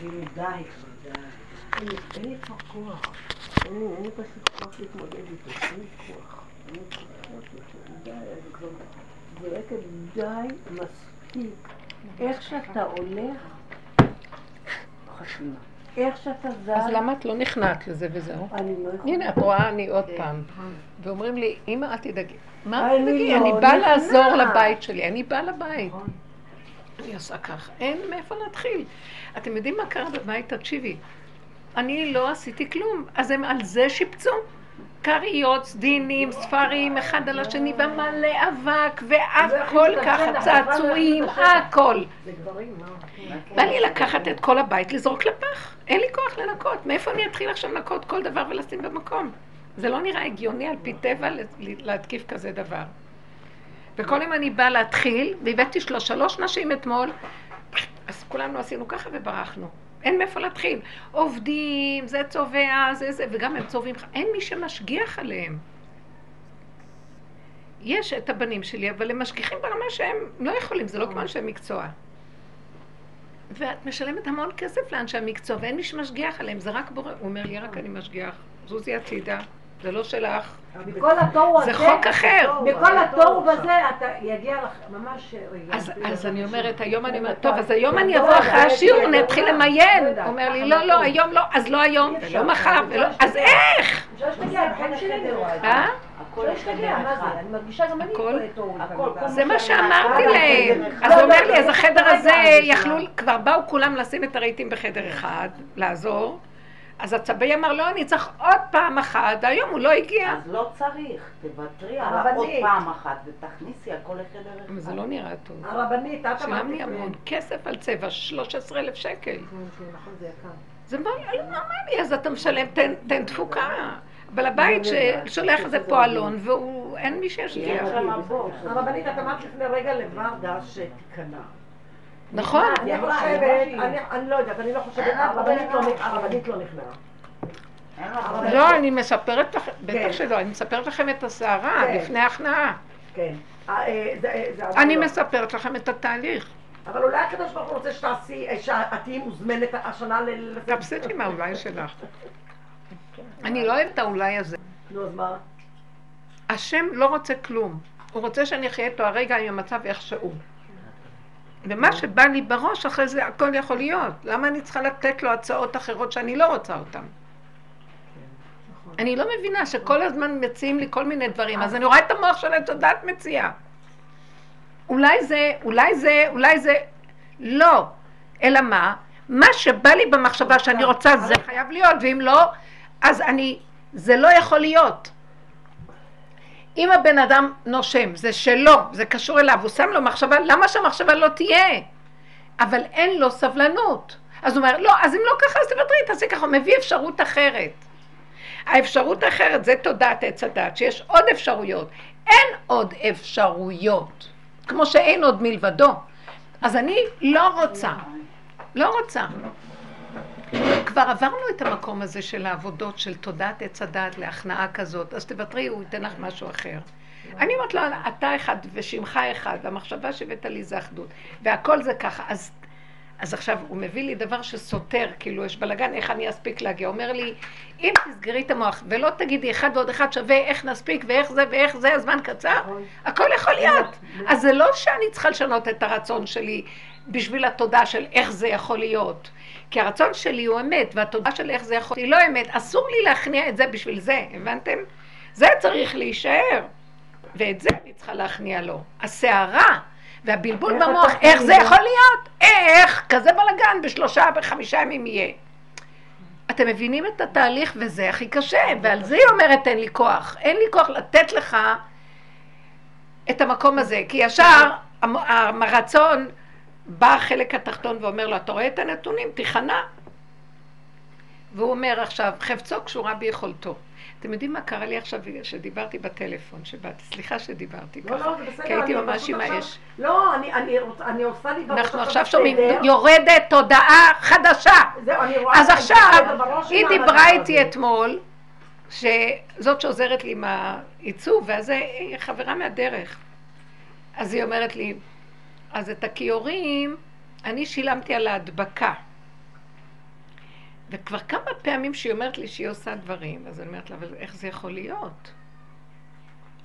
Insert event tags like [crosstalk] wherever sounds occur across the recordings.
כאילו די, די. אין לי כבר כוח. אין לי פשוט כוח להתמודד איתו. אין לי כוח. אין לי כוח. די, אני כבר זועקת די, מספיק. איך שאתה הולך, חשימה. איך שאתה זז... אז למה את לא נכנעת לזה וזהו? אני לא יכולה. הנה, את רואה, אני עוד פעם. ואומרים לי, אמא, אל תדאגי. מה אני תדאגי? לא אני באה. לעזור לבית שלי, אני באה לבית. אני עושה כך, אין מאיפה להתחיל. אתם יודעים מה קרה בבית? תקשיבי. אני לא עשיתי כלום, אז הם על זה שיפצו. כריות, סדינים, ספרים, אחד על השני, ומלא אבק, והכל ככה, צעצועים, הכל. בא לי לקחת את כל הבית, לזרוק לפח. אין לי כוח לנקות. מאיפה אני אתחיל עכשיו לנקות כל דבר ולשים במקום? זה לא נראה הגיוני על פי טבע להתקיף כזה דבר. וכל יום אני באה להתחיל, והבאתי שלוש, נשים אתמול, אז כולנו עשינו ככה וברחנו. אין מאיפה להתחיל. עובדים, זה צובע, זה זה, וגם הם צובעים, אין מי שמשגיח עליהם. יש את הבנים שלי, אבל הם משגיחים ברמה שהם לא יכולים, זה לא כמו אנשי מקצוע. ואת משלמת המון כסף לאנשי המקצוע, ואין מי שמשגיח עליהם, זה רק בורא. הוא אומר לי, רק אני משגיח. זוזי הצידה, זה לא שלך. מכל התוהו הזה... זה חוק אחר. מכל התוהו בזה, אתה יגיע לך ממש... אז, אז אני אומרת, היום אני אומרת, טוב, אז היום אני אבוא אחרי השיעור, אני אתחיל למיין. הוא אומר לי, לא, לא, היום לא, אז לא היום, ולא מחר, ולא... אז איך? אה? זה מה שאמרתי להם. אז הוא אומר לי, אז החדר הזה יכלו, כבר באו כולם לשים את הרהיטים בחדר אחד, לעזור. אז הצבי אמר, לא, אני צריך עוד פעם אחת, היום הוא לא הגיע. אז לא צריך, תוותרי על. עוד פעם אחת ותכניסי הכל לחדר אחד. זה לא נראה טוב. הרבנית, את אמרת לי המון כסף על צבע, 13,000 שקל. נכון, זה יקר. זה לא לא נורמלי, אז אתה משלם, תן- תפוקה. אבל הבית ששולח איזה פועלון, והוא, אין מי בור. הרבנית, את אמרת לפני רגע לוורדה שתיכנע. נכון? אני חושבת, אני לא יודעת, אני לא חושבת, הרבנית. לא- הרבנית לא נכנעה. ברירה. לא, אני מספרת לכם, כן. בטח שלא, אני מספרת לכם את הסערה כן. לפני ההכנעה. כן. אה, אה, אה, אני לא. מספרת לכם את התהליך. אבל אולי הקדוש ברוך הוא רוצה שתעשי, שאת תהיי מוזמנת השנה ל... תפסיקי מהאולי שלך. אני לא אוהבת האולי הזה. נו, אז מה? השם לא רוצה כלום. הוא רוצה שאני אחיה איתו הרגע עם המצב איך שהוא. ומה שבא לי בראש, אחרי זה הכל יכול להיות. למה אני צריכה לתת לו הצעות אחרות שאני לא רוצה אותן? אני לא מבינה שכל הזמן מציעים לי כל מיני דברים, אז אני רואה את המוח של הדת מציעה. אולי זה, אולי זה, אולי זה, לא. אלא מה? מה שבא לי במחשבה שאני רוצה זה חייב להיות, ואם לא, אז אני, זה לא יכול להיות. אם הבן אדם נושם, זה שלו, זה קשור אליו, הוא שם לו מחשבה, למה שהמחשבה לא תהיה? אבל אין לו סבלנות. אז הוא אומר, לא, אז אם לא ככה, אז תוותרי, תעשי ככה, הוא מביא אפשרות אחרת. האפשרות האחרת זה תודעת עץ הדת, שיש עוד אפשרויות. אין עוד אפשרויות, כמו שאין עוד מלבדו. אז אני לא רוצה, לא רוצה. כבר עברנו את המקום הזה של העבודות של תודעת עץ הדת להכנעה כזאת, אז תוותרי, הוא ייתן לך משהו אחר. אני אומרת לו, אתה אחד ושמך אחד, והמחשבה שהבאת לי זה אחדות, והכל זה ככה. אז, אז עכשיו הוא מביא לי דבר שסותר, כאילו יש בלאגן, איך אני אספיק להגיע? הוא אומר לי, אם תסגרי את המוח ולא תגידי אחד ועוד אחד שווה איך נספיק ואיך זה ואיך זה, הזמן קצר, הכל יכול להיות. אז זה לא שאני צריכה לשנות את הרצון שלי בשביל התודה של איך זה יכול להיות. כי הרצון שלי הוא אמת, והתודה של איך זה יכול להיות היא לא אמת. אסור לי להכניע את זה בשביל זה, הבנתם? זה צריך להישאר. ואת זה אני צריכה להכניע לו. הסערה והבלבול איך במוח, איך זה יכול להיות? איך? כזה בלאגן בשלושה, בחמישה ימים יהיה. אתם מבינים את התהליך וזה הכי קשה, ועל זה היא אומרת אין לי כוח. אין לי כוח לתת לך את המקום הזה, כי ישר הרצון בא החלק התחתון ואומר לו, אתה רואה את הנתונים? תיכנע. והוא אומר עכשיו, חפצו קשורה ביכולתו. אתם יודעים מה קרה לי עכשיו שדיברתי בטלפון, שבאתי, סליחה שדיברתי לא, ככה, לא, בסדר. כי הייתי ממש עם האש. לא, אני- אני אני עושה לי אנחנו עכשיו שומעים. יורדת תודעה חדשה. זהו, אני רואה... אז עכשיו, היא דיברה איתי. אתמול, שזאת שעוזרת לי עם העיצוב, ואז היא חברה מהדרך. אז היא אומרת לי, אז את הכיורים, אני שילמתי על ההדבקה. וכבר כמה פעמים שהיא אומרת לי שהיא עושה דברים, אז אני אומרת לה, אבל איך זה יכול להיות?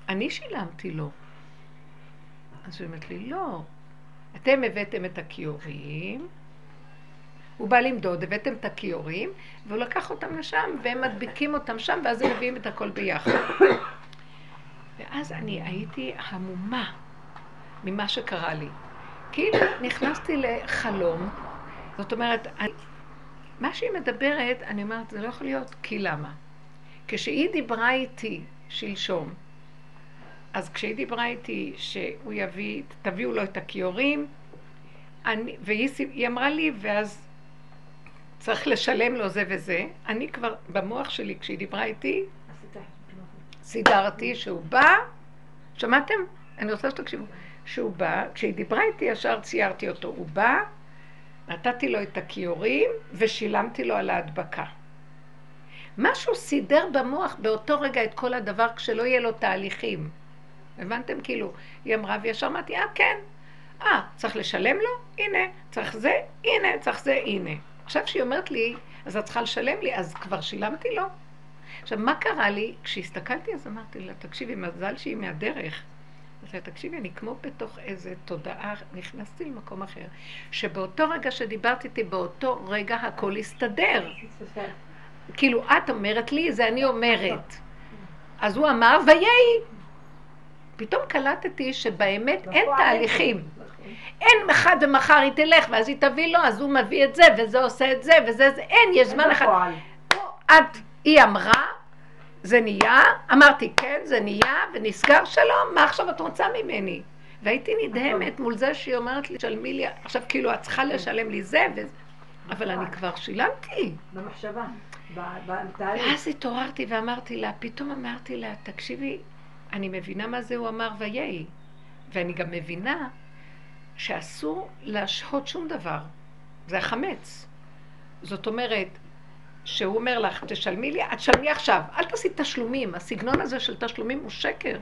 אני שילמתי לו. אז היא אומרת לי, לא, אתם הבאתם את הכיורים, הוא בא למדוד, הבאתם את הכיורים, והוא לקח אותם לשם, והם מדביקים אותם שם, ואז הם מביאים את הכל ביחד. [coughs] ואז אני הייתי המומה ממה שקרה לי. כאילו נכנסתי לחלום, זאת אומרת, אני, מה שהיא מדברת, אני אומרת, זה לא יכול להיות, כי למה? כשהיא דיברה איתי שלשום, אז כשהיא דיברה איתי שהוא יביא, תביאו לו את הכיורים, אני, והיא אמרה לי, ואז צריך לשלם לו זה וזה, אני כבר, במוח שלי, כשהיא דיברה איתי, סידרתי שהוא בא, שמעתם? אני רוצה שתקשיבו. שהוא בא, כשהיא דיברה איתי ישר ציירתי אותו, הוא בא, נתתי לו את הכיורים ושילמתי לו על ההדבקה. משהו סידר במוח באותו רגע את כל הדבר כשלא יהיה לו תהליכים. הבנתם? כאילו, היא אמרה וישר אמרתי, אה, כן. אה, צריך לשלם לו? הנה. צריך זה? הנה. צריך זה? הנה. עכשיו שהיא אומרת לי, אז את צריכה לשלם לי, אז כבר שילמתי לו. עכשיו, מה קרה לי? כשהסתכלתי אז אמרתי לה, תקשיבי, מזל שהיא מהדרך. אז תקשיבי, אני כמו בתוך איזה תודעה, נכנסתי למקום אחר, שבאותו רגע שדיברת איתי, באותו רגע הכל הסתדר. כאילו, את אומרת לי, זה אני אומרת. אז הוא אמר, ויהי. פתאום קלטתי שבאמת אין תהליכים. אין אחד ומחר היא תלך, ואז היא תביא לו, אז הוא מביא את זה, וזה עושה את זה, וזה זה, אין, יש זמן אחד. את, היא אמרה, זה נהיה, אמרתי כן, זה נהיה, ונסגר שלום, מה עכשיו את רוצה ממני? והייתי נדהמת מול זה שהיא אומרת לי, שלמי לי, עכשיו כאילו את צריכה לשלם לי זה וזה, אבל אני כבר שילמתי. במחשבה, ואז התעוררתי ואמרתי לה, פתאום אמרתי לה, תקשיבי, אני מבינה מה זה הוא אמר ויהי, ואני גם מבינה שאסור להשהות שום דבר, זה החמץ. זאת אומרת, שהוא אומר לך, תשלמי לי, את תשלמי עכשיו, אל תעשי תשלומים, הסגנון הזה של תשלומים הוא שקר.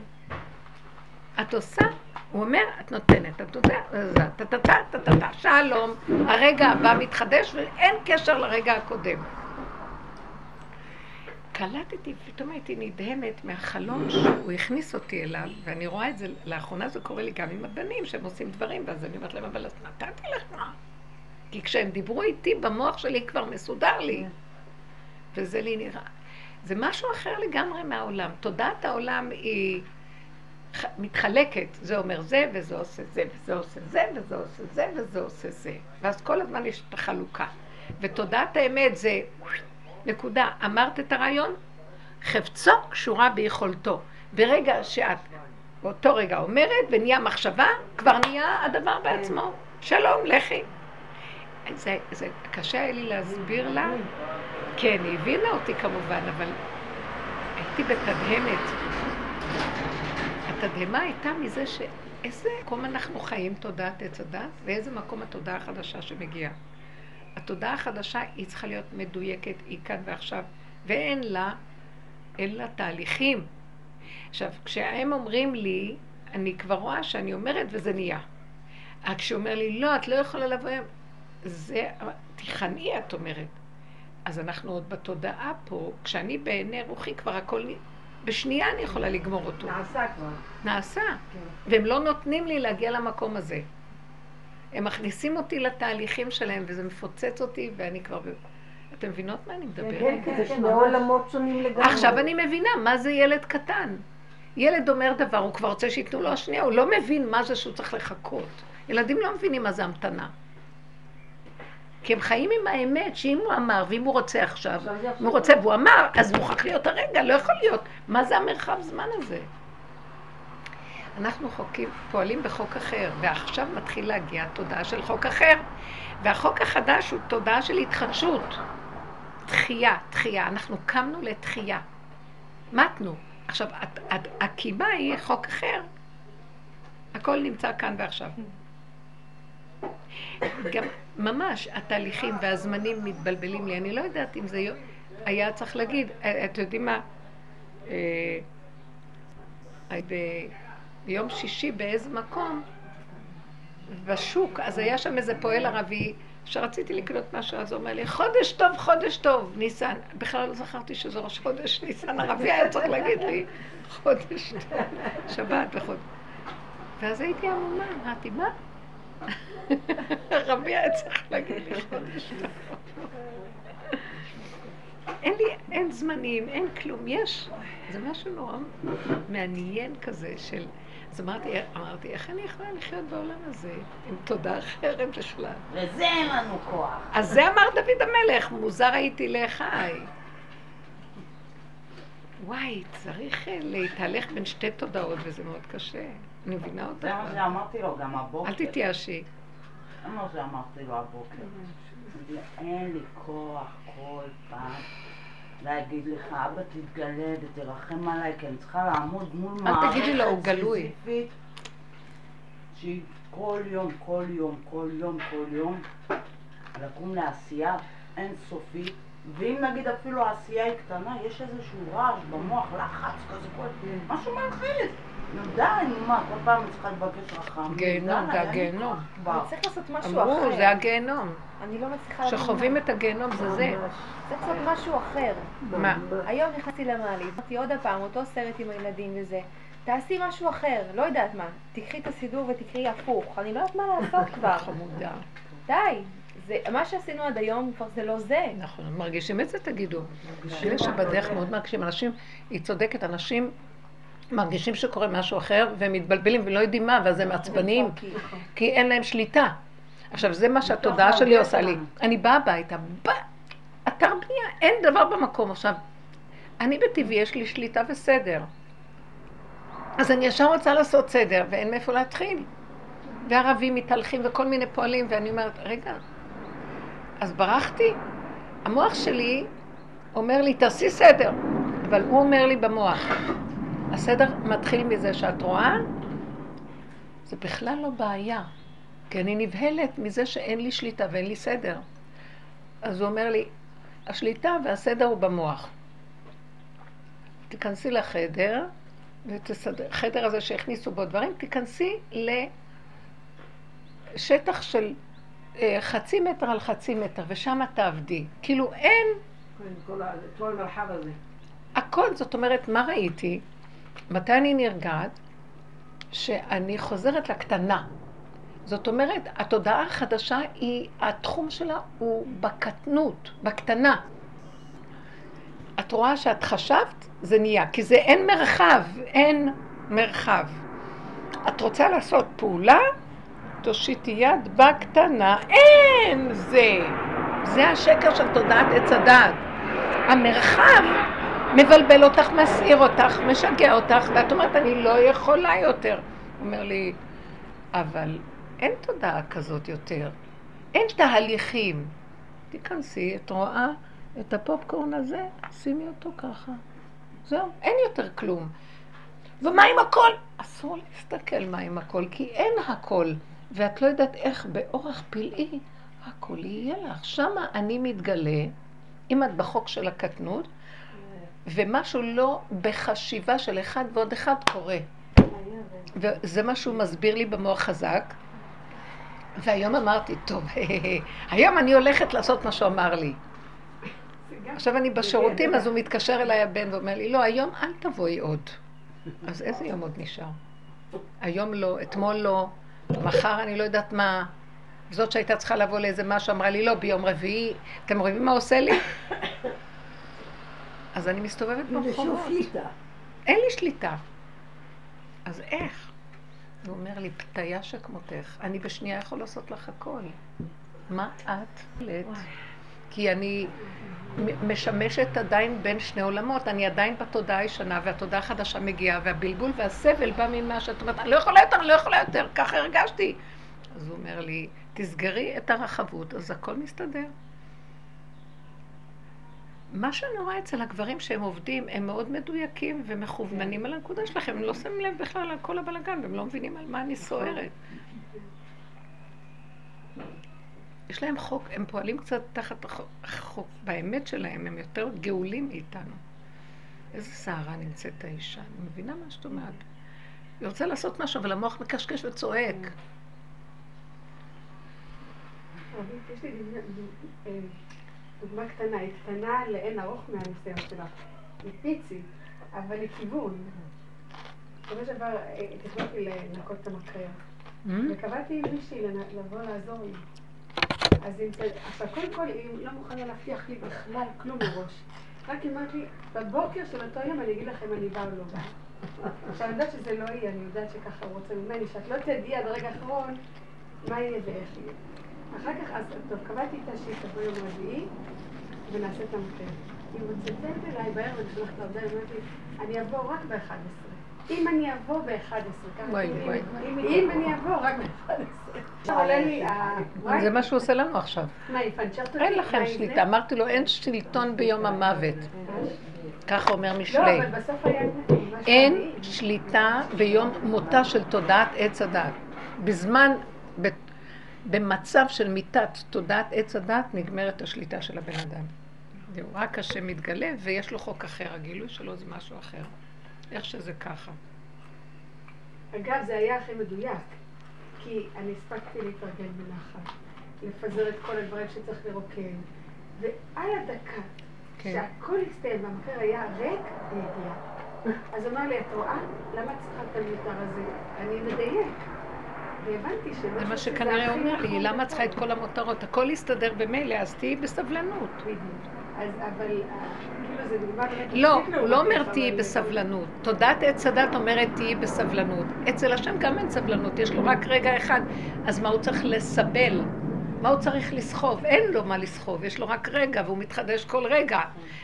את עושה, הוא אומר, את נותנת, את נותנת, טה-טה-טה-טה-טה, שלום, הרגע הבא מתחדש ואין קשר לרגע הקודם. קלטתי, פתאום הייתי נדהמת מהחלום שהוא הכניס אותי אליו, ואני רואה את זה, לאחרונה זה קורה לי גם עם הבנים שהם עושים דברים, ואז אני אומרת להם, אבל אז נתתי לך. כי כשהם דיברו איתי, במוח שלי כבר מסודר לי. וזה לי נראה. זה משהו אחר לגמרי מהעולם. תודעת העולם היא מתחלקת. זה אומר זה, וזה עושה זה, וזה עושה זה, וזה עושה זה, וזה עושה זה. ואז כל הזמן יש את החלוקה. ותודעת האמת זה נקודה. אמרת את הרעיון? חפצו קשורה ביכולתו. ברגע שאת באותו רגע אומרת ונהיה מחשבה, כבר נהיה הדבר בעצמו. שלום, לכי. זה, זה קשה היה לי להסביר לה. כן, היא הבינה אותי כמובן, אבל הייתי בתדהמת. התדהמה הייתה מזה שאיזה מקום אנחנו חיים תודעת עץ הדת, ואיזה מקום התודעה החדשה שמגיעה. התודעה החדשה היא צריכה להיות מדויקת, היא כאן ועכשיו, ואין לה, אין לה תהליכים. עכשיו, כשהם אומרים לי, אני כבר רואה שאני אומרת וזה נהיה. כשהוא אומר לי, לא, את לא יכולה לבוא, זה, תיכני, את אומרת. אז אנחנו עוד בתודעה פה, כשאני בעיני רוחי כבר הכל, בשנייה אני יכולה לגמור אותו. נעשה כבר. נעשה. כן. והם לא נותנים לי להגיע למקום הזה. הם מכניסים אותי לתהליכים שלהם, וזה מפוצץ אותי, ואני כבר... אתם מבינות מה אני מדברת? כן, כן, זה שני עולמות שונים לגמרי. עכשיו אני מבינה, מה זה ילד קטן? ילד אומר דבר, הוא כבר רוצה שייתנו לו השנייה, הוא לא מבין מה זה שהוא צריך לחכות. ילדים לא מבינים מה זה המתנה. כי הם חיים עם האמת, שאם הוא אמר, ואם הוא רוצה עכשיו, אם הוא רוצה והוא אמר, אז מוכרח להיות הרגע, לא יכול להיות. מה זה המרחב זמן הזה? אנחנו חוקים, פועלים בחוק אחר, ועכשיו מתחיל להגיע תודעה של חוק אחר. והחוק החדש הוא תודעה של התחדשות. תחייה, תחייה. אנחנו קמנו לתחייה. מתנו. עכשיו, הקימה היא חוק אחר. הכל נמצא כאן ועכשיו. גם ממש התהליכים והזמנים מתבלבלים לי. אני לא יודעת אם זה היה צריך להגיד, אה, אתם יודעים מה? אה, ביום שישי באיזה מקום, בשוק, אז היה שם איזה פועל ערבי כשרציתי לקנות משהו, אז הוא אומר לי, חודש טוב, חודש טוב, ניסן. בכלל לא זכרתי שזה ראש חודש ניסן, הרבי היה צריך להגיד לי, חודש טוב, שבת וחודש. ואז הייתי עמומה, אמרתי, מה? הרבי היה צריך להגיד לי חודש. אין לי, אין זמנים, אין כלום, יש. זה משהו נורא מעניין כזה של... אז אמרתי, אמרתי, איך אני יכולה לחיות בעולם הזה עם תודה אחרת בכלל? לזה אין לנו כוח. אז זה אמר דוד המלך, מוזר הייתי לאחי. וואי, צריך אה, להתהלך בין שתי תודעות, וזה מאוד קשה. אני מבינה אותך. זה מה שאמרתי לו גם הבוקר. אל תתייאשי. זה מה שאמרתי לו הבוקר. אין לי כוח כל פעם להגיד לך, אבא תתגלה ותרחם עליי, כי אני צריכה לעמוד מול אל תגידי לו, הוא גלוי. סיזיפית, שהיא כל יום, כל יום, כל יום, כל יום, לקום לעשייה אינסופית, ואם נגיד אפילו העשייה היא קטנה, יש איזשהו רעש במוח, לחץ כזה, כל... משהו מלחיץ. נו די, נו מה, כל פעם אני צריכה לבקש רחם. גיהנום, זה הגיהנום. אבל צריך לעשות משהו אמרו, אחר. זה הגיהנום. אני לא מצליחה להבין שחווים. את הגיהנום זה זה. צריך לעשות משהו אחר. מה? היום נכנסתי למעלית, אמרתי עוד הפעם, אותו סרט עם הילדים וזה. תעשי משהו אחר, לא יודעת מה. תקחי את הסידור ותקראי הפוך. אני לא יודעת מה לעשות [laughs] כבר. חמודה. די. זה, מה שעשינו עד היום כבר זה לא זה. נכון, מרגישים את זה תגידו. אלה שבדרך מאוד מרגישים, אנשים, היא צודקת, אנשים מרגישים שקורה משהו אחר והם מתבלבלים ולא יודעים מה, ואז הם עצבניים, כי אין להם שליטה. עכשיו, זה מה שהתודעה שלי עושה לי. אני באה הביתה, אתר בנייה, אין דבר במקום. עכשיו, אני בטבעי, יש לי שליטה וסדר. אז אני ישר רוצה לעשות סדר, ואין מאיפה להתחיל. וערבים מתהלכים וכל מיני פועלים, ואני אומרת, רגע, אז ברחתי. המוח שלי אומר לי, תעשי סדר, אבל הוא אומר לי במוח. הסדר מתחיל מזה שאת רואה, זה בכלל לא בעיה, כי אני נבהלת מזה שאין לי שליטה ואין לי סדר. אז הוא אומר לי, השליטה והסדר הוא במוח. תיכנסי לחדר, ותסדר, חדר הזה שהכניסו בו דברים, תיכנסי לשטח של אה, חצי מטר על חצי מטר, ושם תעבדי. כאילו אין כן, כל כל המרחב הזה. הכל, זאת אומרת, מה ראיתי? מתי אני נרגעת? שאני חוזרת לקטנה. זאת אומרת, התודעה החדשה היא, התחום שלה הוא בקטנות, בקטנה. את רואה שאת חשבת, זה נהיה, כי זה אין מרחב, אין מרחב. את רוצה לעשות פעולה, תושיטי יד בקטנה, אין זה. זה השקר של תודעת עץ הדעת. המרחב מבלבל אותך, מסעיר אותך, משגע אותך, ואת אומרת, אני לא יכולה יותר. הוא אומר לי, אבל אין תודעה כזאת יותר. אין תהליכים. תיכנסי, את רואה את הפופקורן הזה, שימי אותו ככה. זהו, אין יותר כלום. ומה עם הכל? אסור להסתכל מה עם הכל, כי אין הכל. ואת לא יודעת איך באורח פלאי הכל יהיה לך. שמה אני מתגלה, אם את בחוק של הקטנות, ומשהו לא בחשיבה של אחד ועוד אחד קורה. וזה מה שהוא מסביר לי במוח חזק. והיום אמרתי, טוב, [laughs] היום אני הולכת לעשות מה שהוא אמר לי. עכשיו אני בשירותים, אז הוא מתקשר אליי הבן ואומר לי, לא, היום אל תבואי עוד. אז איזה יום עוד נשאר? היום לא, אתמול לא, מחר אני לא יודעת מה. זאת שהייתה צריכה לבוא לאיזה משהו, אמרה לי, לא, ביום רביעי, אתם רואים מה עושה לי? אז אני מסתובבת ברחובות. אין לי שליטה. אז איך? הוא אומר לי, פתיה שכמותך, אני בשנייה יכול לעשות לך הכל. מה את? כי אני משמשת עדיין בין שני עולמות, אני עדיין בתודעה הישנה והתודעה החדשה מגיעה והבלבול והסבל בא ממה שאת אומרת, אני לא יכולה יותר, אני לא יכולה יותר, ככה הרגשתי. אז הוא אומר לי, תסגרי את הרחבות, אז הכל מסתדר. מה שאני רואה אצל הגברים שהם עובדים, הם מאוד מדויקים ומכווננים על הנקודה שלכם, הם לא שמים לב בכלל על כל הבלגן, והם לא מבינים על מה אני סוערת. יש להם חוק, הם פועלים קצת תחת החוק, החוק, באמת שלהם, הם יותר גאולים מאיתנו. איזה סערה נמצאת האישה, אני מבינה מה שאת אומרת. היא רוצה לעשות משהו, אבל המוח מקשקש וצועק. דוגמה- קטנה, היא קטנה לאין ארוך מהניסיון שלך. היא פיצית, אבל היא כיוון. בסופו של דבר אה, תכננתי לנקות את המקרר. וקבעתי עם מישהי לבוא לעזור לי. אז אם ת... עכשיו, קודם כל, היא לא מוכנה להבטיח לי בכלל כלום מראש. רק היא אמרת לי, בבוקר של אותו יום אני אגיד לכם אני באה או לא באה. עכשיו, אני יודעת שזה לא יהיה, אני יודעת שככה הוא רוצה ממני, שאת לא תדעי עד רגע האחרון מה יהיה ואיך יהיה. אחר כך, אז טוב, קבעתי איתה שהיא תבוא יום רביעי ונעשה את המקרה. היא מצלצלת אליי בערב, אני שולחת לעבודה, היא אומרת לי, אני אבוא רק ב-11. אם אני אבוא ב-11, ככה. אם- אני אבוא רק ב-11. עכשיו עולה לי ה... זה מה שהוא עושה לנו עכשיו. אין לכם שליטה. אמרתי לו, אין שלטון ביום המוות. ככה אומר לא, משלי. משהו אין. שליטה ביום מותה של תודעת עץ הדת. בזמן, במצב של מיתת תודעת עץ הדת, נגמרת השליטה של הבן אדם. זהו, רק השם מתגלה ויש לו חוק אחר, הגילוי שלו זה משהו אחר. איך שזה ככה. אגב, זה היה הכי מדויק, כי אני הספקתי להתארגן בנחת, לפזר את כל הדברים שצריך לרוקן, ועל הדקה, כן. שהכל הסתיים והמקרר היה ריק, היא הגיעה. אז אמר לי, את רואה? למה את צריכה את המיותר הזה? אני מדייק. והבנתי שמה זה מה שכנראה אומר לי, נכון למה בכל. צריכה את כל המותרות? הכל יסתדר במילא, אז תהיי בסבלנות. בדיוק. אז, אבל, אה, כאילו, זה דוגמה באמת... לא, הוא לא אומר תהיי בסבלנות. תודעת עץ הדת אומרת תהיי בסבלנות. אצל השם גם אין סבלנות, יש לו רק רגע אחד. אז מה הוא צריך לסבל? מה הוא צריך לסחוב? אין לו מה לסחוב, יש לו רק רגע והוא מתחדש כל רגע.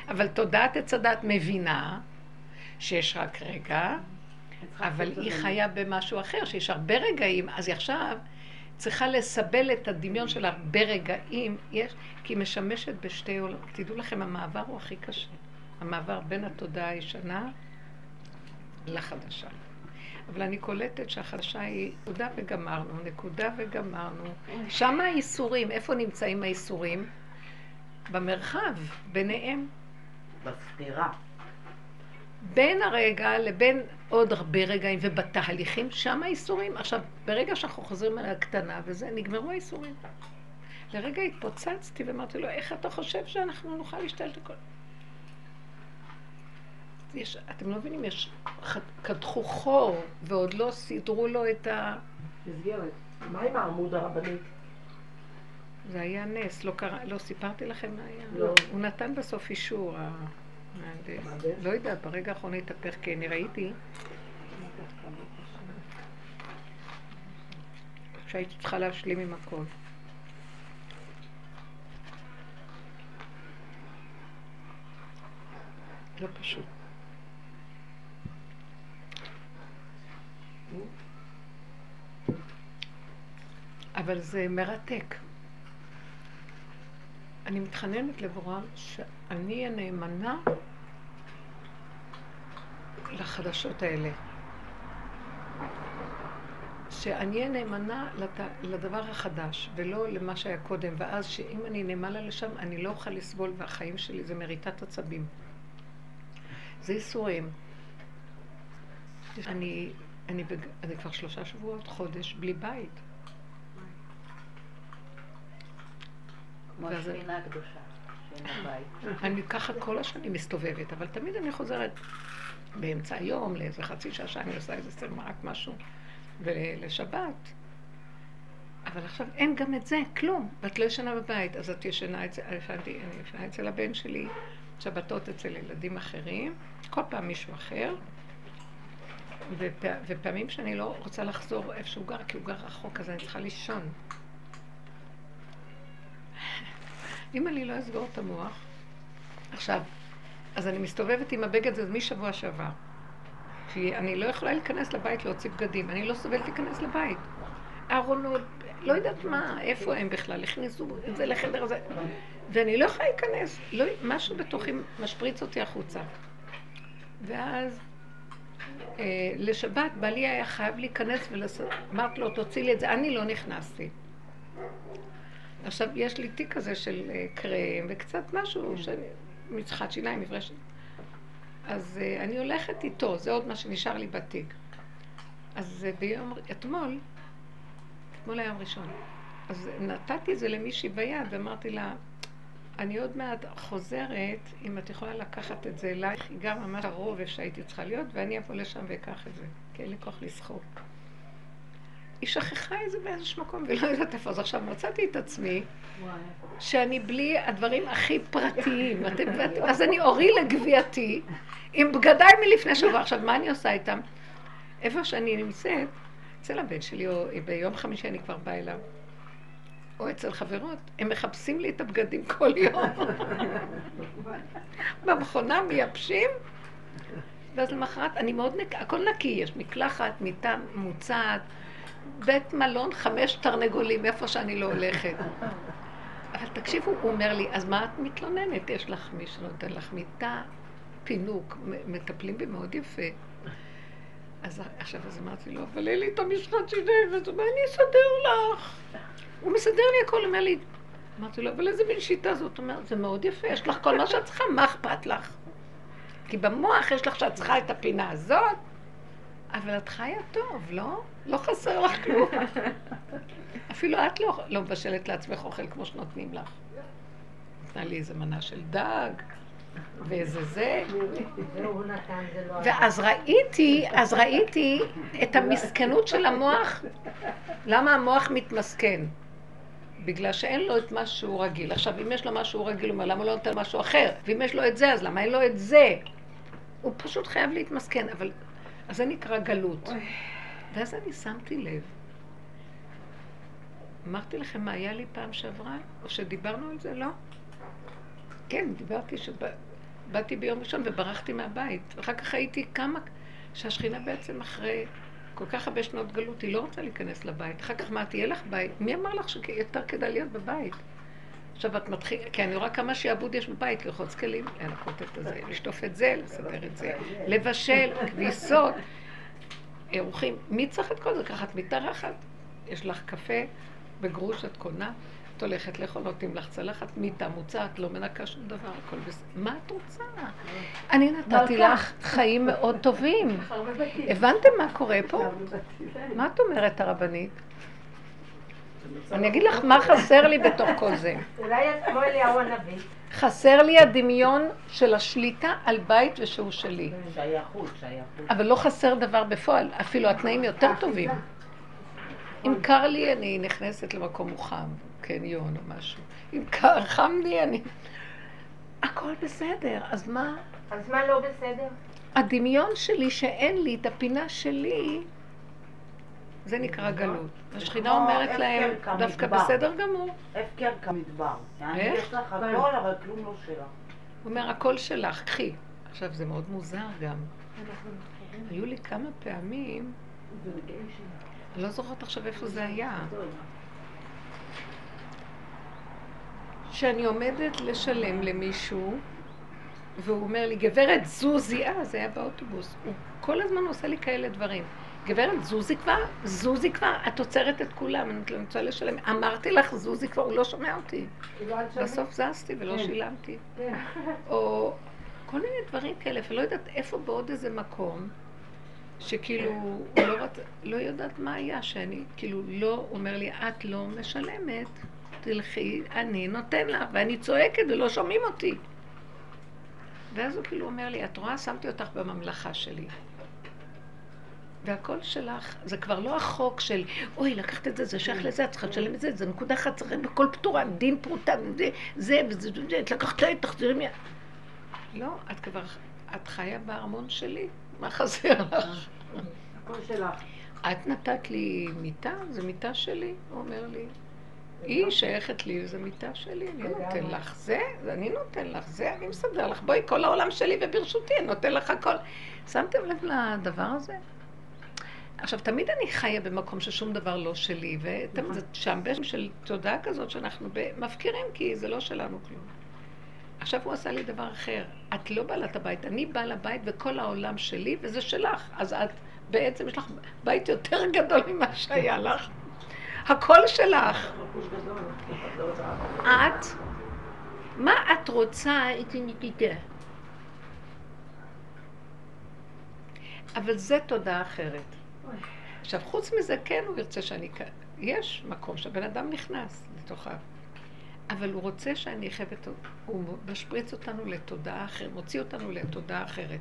אבל תודעת עץ הדת מבינה שיש רק רגע, אבל היא חיה במשהו אחר, שיש הרבה רגעים, אז היא עכשיו צריכה לסבל את הדמיון של הרבה רגעים, יש, כי היא משמשת בשתי עולם. תדעו לכם, המעבר הוא הכי קשה. המעבר בין התודעה הישנה לחדשה. אבל אני קולטת שהחדשה היא נקודה וגמרנו, נקודה וגמרנו. שם האיסורים, איפה נמצאים האיסורים? במרחב, ביניהם. בסתירה. בין הרגע לבין עוד הרבה רגעים ובתהליכים, שם האיסורים. עכשיו, ברגע שאנחנו חוזרים על הקטנה וזה, נגמרו האיסורים. לרגע התפוצצתי ואמרתי לו, איך אתה חושב שאנחנו נוכל להשתלט הכל? יש, אתם לא מבינים, יש, קדחו חור ועוד לא סידרו לו את ה... מסגרת. מה עם העמוד הרבני? זה היה נס, לא, קרה, לא סיפרתי לכם מה היה? לא. הוא נתן בסוף אישור? לא יודעת, ברגע האחרון התהפך, כי אני ראיתי שהייתי צריכה להשלים עם הכל. לא פשוט. אבל זה מרתק. אני מתחננת לבורם שאני אהיה נאמנה לחדשות האלה. שאני אהיה נאמנה לת... לדבר החדש, ולא למה שהיה קודם, ואז שאם אני נאמנה לשם, אני לא אוכל לסבול, והחיים שלי זה מריטת עצבים. זה ייסורים. אני, אני, בג... אני כבר שלושה שבועות, חודש, בלי בית. כמו השכינה הקדושה הבית. אני ככה כל השנים מסתובבת, אבל תמיד אני חוזרת באמצע היום, לאיזה חצי שעה שאני עושה איזה סלמה, רק משהו, ולשבת. אבל עכשיו אין גם את זה, כלום. ואת לא ישנה בבית, אז את ישנה אצל, אני ישנה אצל הבן שלי, שבתות אצל ילדים אחרים, כל פעם מישהו אחר. ופע, ופעמים שאני לא רוצה לחזור איפה שהוא גר, כי הוא גר רחוק, אז אני צריכה לישון. אם אני לא אסגור את המוח, עכשיו, אז אני מסתובבת עם הבגד הזה משבוע שעבר. כי אני לא יכולה להיכנס לבית להוציא בגדים, אני לא סובלת להיכנס לבית. ארונות, לא יודעת מה, איפה הם בכלל, הכניסו את זה לחדר הזה, ואני לא יכולה להיכנס, לא, משהו בתוכי משפריץ אותי החוצה. ואז אה, לשבת בעלי היה חייב להיכנס ואמרתי לו, תוציא לי את זה, אני לא נכנסתי. עכשיו, יש לי תיק כזה של אה, קרם וקצת משהו, שאני, מצחת שיניים, מברשת. אז אה, אני הולכת איתו, זה עוד מה שנשאר לי בתיק. אז אה, ביום, אתמול, אתמול היה יום ראשון, אז נתתי את זה למישהי ביד ואמרתי לה, אני עוד מעט חוזרת, אם את יכולה לקחת את זה אלייך, היא גם ממש איפה שהייתי צריכה להיות, ואני אבוא לשם ואקח את זה, כי אין לי כוח לסחוב. היא שכחה את זה באיזשהו מקום ולא יודעת איפה. אז עכשיו מצאתי את עצמי שאני בלי הדברים הכי פרטיים. אתם, אז אני אורי לגבייתי עם בגדיי מלפני שבוע. עכשיו, מה אני עושה איתם? איפה שאני נמצאת, אצל הבן שלי, או ביום חמישי אני כבר באה אליו, או אצל חברות, הם מחפשים לי את הבגדים כל יום. [laughs] במכונה מייבשים, ואז למחרת, אני מאוד נקי, הכל נקי, יש מקלחת, מיטה מוצעת, בית מלון, חמש תרנגולים, איפה שאני לא הולכת. אבל תקשיבו, הוא אומר לי, אז מה את מתלוננת? יש לך מי שנותן לך מיטה, פינוק, מטפלים בי מאוד יפה. אז עכשיו אז אמרתי לו, אבל אין לי את המשחת שלי, ואז הוא אומר, אני אסדר לך. הוא מסדר לי הכל, אומר לי, אמרתי לו, אבל איזה מין שיטה זאת? הוא אומר, זה מאוד יפה, יש לך כל מה שאת צריכה, מה אכפת לך? כי במוח יש לך שאת צריכה את הפינה הזאת, אבל את חיה טוב, לא? לא חסר לך כלום. [laughs] אפילו את לא, לא מבשלת לעצמך אוכל כמו שנותנים לך. נתנה לי איזה מנה של דג, ואיזה זה. ואז ראיתי, אז ראיתי את המסכנות של המוח. למה המוח מתמסכן? בגלל שאין לו את מה שהוא רגיל. עכשיו, אם יש לו מה שהוא רגיל, הוא אומר, למה לא נותן משהו אחר? ואם יש לו את זה, אז למה אין לו את זה? הוא פשוט חייב להתמסכן, אבל... אז זה נקרא גלות. ואז אני שמתי לב. אמרתי לכם מה היה לי פעם שעברה? או שדיברנו על זה? לא? כן, דיברתי שבאתי ביום ראשון וברחתי מהבית. ואחר כך הייתי כמה... שהשכינה בעצם אחרי כל כך הרבה שנות גלות, היא לא רוצה להיכנס לבית. אחר כך מה, תהיה לך בית? מי אמר לך שיותר כדאי להיות בבית? עכשיו את מתחילה, כי אני רואה כמה שיעבוד יש בבית, לרחוץ כלים, לנקות את זה, לשטוף את זה, לסדר את זה, לבשל, כביסות, אירוחים. מי צריך את כל זה? ככה את מתארחת, יש לך קפה, בגרוש את קונה, את הולכת לאכול, נותנים לך צלחת, מיטה מוצעת, לא מנקה שום דבר, הכל בסדר. מה את רוצה? אני נתתי לך חיים מאוד טובים. [laughs] הבנתם מה קורה פה? מה את אומרת, הרבנית? אני אגיד לך מה חסר לי בתוך כל זה. אולי את כמו אליהו הנביא. חסר לי הדמיון של השליטה על בית ושהוא שלי. שייכות, שייכות. אבל לא חסר דבר בפועל, אפילו התנאים יותר טובים. אם קר לי, אני נכנסת למקום מוחם, קניון או משהו. אם קר, חם לי, אני... הכל בסדר, אז מה? אז מה לא בסדר? הדמיון שלי שאין לי את הפינה שלי, זה נקרא גלות. השכינה אומרת להם, דווקא בסדר גמור. הפקר כמדבר. איך? יש לך הכל, אבל כלום לא שלך. הוא אומר, הכל שלך, קחי. עכשיו, זה מאוד מוזר גם. היו לי כמה פעמים, אני לא זוכרת עכשיו איפה זה היה, שאני עומדת לשלם למישהו, והוא אומר לי, גברת זוזי, אה, זה היה באוטובוס. הוא כל הזמן עושה לי כאלה דברים. גברת, זוזי כבר, זוזי כבר, את עוצרת את כולם, אני לא רוצה לשלם. אמרתי לך, זוזי כבר, הוא לא שומע אותי. בסוף זזתי ולא שילמתי. או כל מיני דברים כאלה, ולא יודעת איפה בעוד איזה מקום, שכאילו, הוא לא, רצ... לא יודעת מה היה, שאני כאילו לא, אומר לי, את לא משלמת, תלכי, אני נותן לך, ואני צועקת ולא שומעים אותי. ואז הוא כאילו אומר לי, את רואה, שמתי אותך בממלכה שלי. והכל שלך, זה כבר לא החוק של, אוי, לקחת את זה, זה שייך לזה, את צריכה לשלם את זה, זה נקודה אחת, צריך בכל פתורה, דין פרוטה, זה, זה, וזה, את לקחת את תחזירי מי... לא, את כבר, את חיה בארמון שלי, מה חסר לך? הכל שלך. את נתת לי מיטה, זו מיטה שלי, הוא אומר לי. היא שייכת לי, זו מיטה שלי, אני נותן לך זה, אני נותן לך זה, אני מסדר לך. בואי, כל העולם שלי וברשותי, אני נותן לך הכל. שמתם לב לדבר הזה? עכשיו, תמיד אני חיה במקום ששום דבר לא שלי, ותמיד זה שם בשם של תודעה כזאת שאנחנו מפקירים, כי זה לא שלנו כלום. עכשיו הוא עשה לי דבר אחר. את לא בעלת הבית, אני בעל הבית וכל העולם שלי, וזה שלך. אז את, בעצם יש לך בית יותר גדול ממה שהיה לך. הכל שלך. את, מה את רוצה את הנתידה? אבל זה תודעה אחרת. עכשיו, חוץ מזה, כן, הוא ירצה שאני יש מקום שהבן אדם נכנס לתוכה. אבל הוא רוצה שאני אחיה בתודעה, הוא משפריץ אותנו לתודעה אחרת, מוציא אותנו לתודעה אחרת.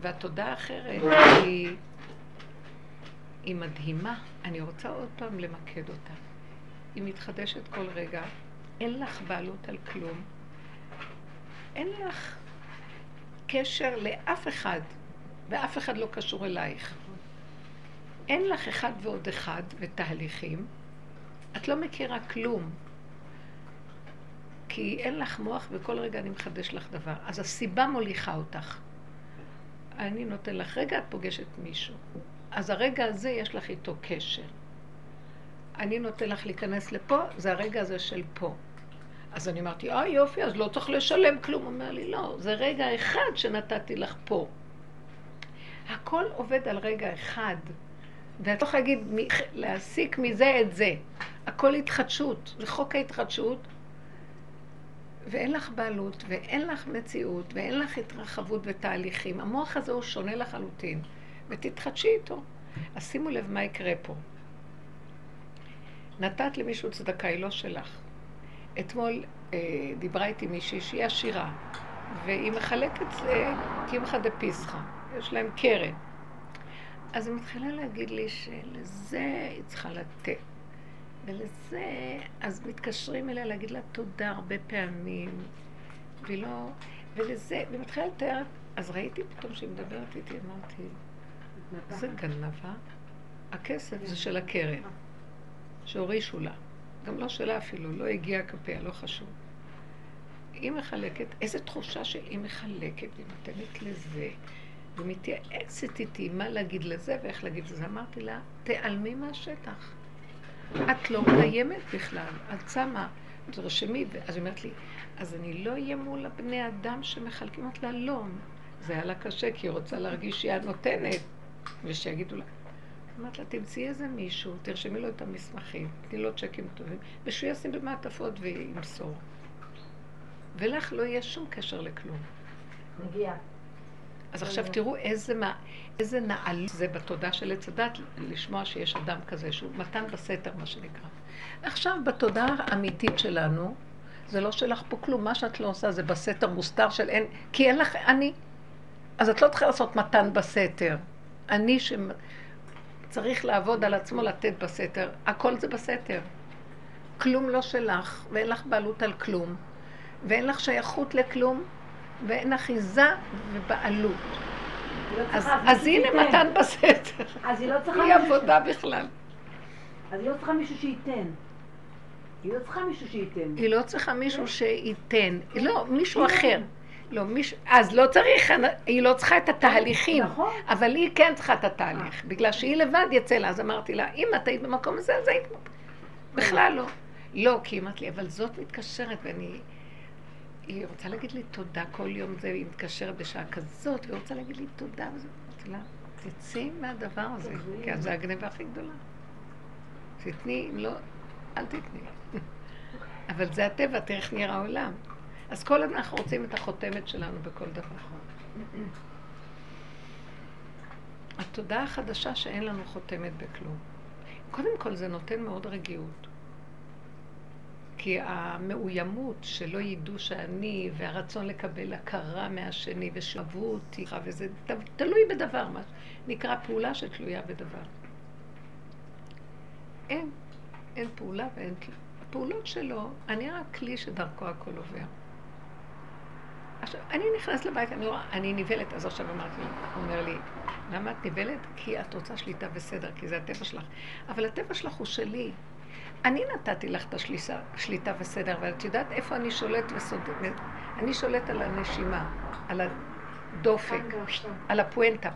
והתודעה האחרת היא, היא מדהימה. אני רוצה עוד פעם למקד אותה. היא מתחדשת כל רגע, אין לך בעלות על כלום, אין לך קשר לאף אחד, ואף אחד לא קשור אלייך. אין לך אחד ועוד אחד ותהליכים, את לא מכירה כלום. כי אין לך מוח וכל רגע אני מחדש לך דבר. אז הסיבה מוליכה אותך. אני נותן לך רגע, את פוגשת מישהו. אז הרגע הזה יש לך איתו קשר. אני נותן לך להיכנס לפה, זה הרגע הזה של פה. אז אני אמרתי, אה יופי, אז לא צריך לשלם כלום. הוא אומר לי, לא, זה רגע אחד שנתתי לך פה. הכל עובד על רגע אחד. ואת לא יכולה להגיד, להסיק מזה את זה. הכל התחדשות, זה חוק ההתחדשות. ואין לך בעלות, ואין לך מציאות, ואין לך התרחבות ותהליכים. המוח הזה הוא שונה לחלוטין, ותתחדשי איתו. אז שימו לב מה יקרה פה. נתת למישהו צדקה, היא לא שלך. אתמול אה, דיברה איתי מישהי שהיא עשירה, והיא מחלקת אה, קמחא דפיסחא, יש להם קרן. אז היא מתחילה להגיד לי שלזה היא צריכה לתת. ולזה, אז מתקשרים אליה להגיד לה תודה הרבה פעמים, והיא לא, ולזה, והיא מתחילה לתאר, אז ראיתי פתאום שהיא מדברת איתי, אמרתי, זה גנבה? הכסף זה של הקרן, שהורישו לה. גם לא שלה אפילו, לא הגיע כפיה, לא חשוב. היא מחלקת, איזה תחושה שהיא מחלקת, היא נותנת לזה, ומתייעצת איתי מה להגיד לזה ואיך להגיד לזה. אמרתי לה, תיעלמי מהשטח. את לא קיימת בכלל, את שמה, תרשמי, אז היא אומרת לי, אז אני לא אהיה מול הבני אדם שמחלקים, לה, לא. זה היה לה קשה, כי היא רוצה להרגיש שהיא הנותנת, ושיגידו לה. אמרתי לה, תמצאי איזה מישהו, תרשמי לו את המסמכים, תני לו צ'קים טובים, ושהוא ישים במעטפות וימסור. ולך לא יהיה שום קשר לכלום. מגיע. אז עכשיו תראו איזה, איזה נעל זה בתודה של עץ הדת, לשמוע שיש אדם כזה, שהוא מתן בסתר, מה שנקרא. עכשיו, בתודה האמיתית שלנו, זה לא שלך פה כלום, מה שאת לא עושה זה בסתר מוסתר של אין, כי אין לך אני. אז את לא צריכה לעשות מתן בסתר. אני שצריך לעבוד על עצמו לתת בסתר, הכל זה בסתר. כלום לא שלך, ואין לך בעלות על כלום, ואין לך שייכות לכלום, ואין אחיזה ובעלות. לא אז, אז הנה מתן בסתר. אז היא לא צריכה מישהו... עבודה בכלל. אז היא לא צריכה מישהו שייתן. היא לא צריכה מישהו שייתן. היא לא צריכה מישהו שייתן. לא, מישהו אחר. לא, מישהו... אז לא צריך, היא לא צריכה את התהליכים. נכון. אבל היא כן צריכה את התהליך. בגלל שהיא לבד יצא לה. אז אמרתי לה, אם את היית במקום הזה, אז היית... בכלל לא. לא, כי היא אמרת לי, אבל זאת מתקשרת, ואני... היא רוצה להגיד לי תודה כל יום זה, היא מתקשרת בשעה כזאת, והיא רוצה להגיד לי תודה, וזה, אמרתי לה, תצאי מהדבר הזה, כי אז זה הגניבה הכי גדולה. תתני, אם לא, אל תתני. אבל זה הטבע, תראה איך נראה העולם. אז כל הזמן אנחנו רוצים את החותמת שלנו בכל דבר. התודעה החדשה שאין לנו חותמת בכלום. קודם כל זה נותן מאוד רגיעות. כי המאוימות שלא ידעו שאני, והרצון לקבל הכרה מהשני, ושאהבו אותי, וזה תלוי בדבר, מה נקרא פעולה שתלויה בדבר. אין, אין פעולה ואין תלויה. הפעולות שלו, אני רק כלי שדרכו הכל עובר. עכשיו, אני נכנס לבית, אני רואה, אני נבלת, אז עכשיו אמרתי לו, הוא אומר לי, למה את נבלת? כי את רוצה שליטה וסדר, כי זה הטבע שלך. אבל הטבע שלך הוא שלי. אני נתתי לך את השליטה וסדר, ואת יודעת איפה אני שולט וסודר? אני שולט על הנשימה, על הדופק, על הפואנטה,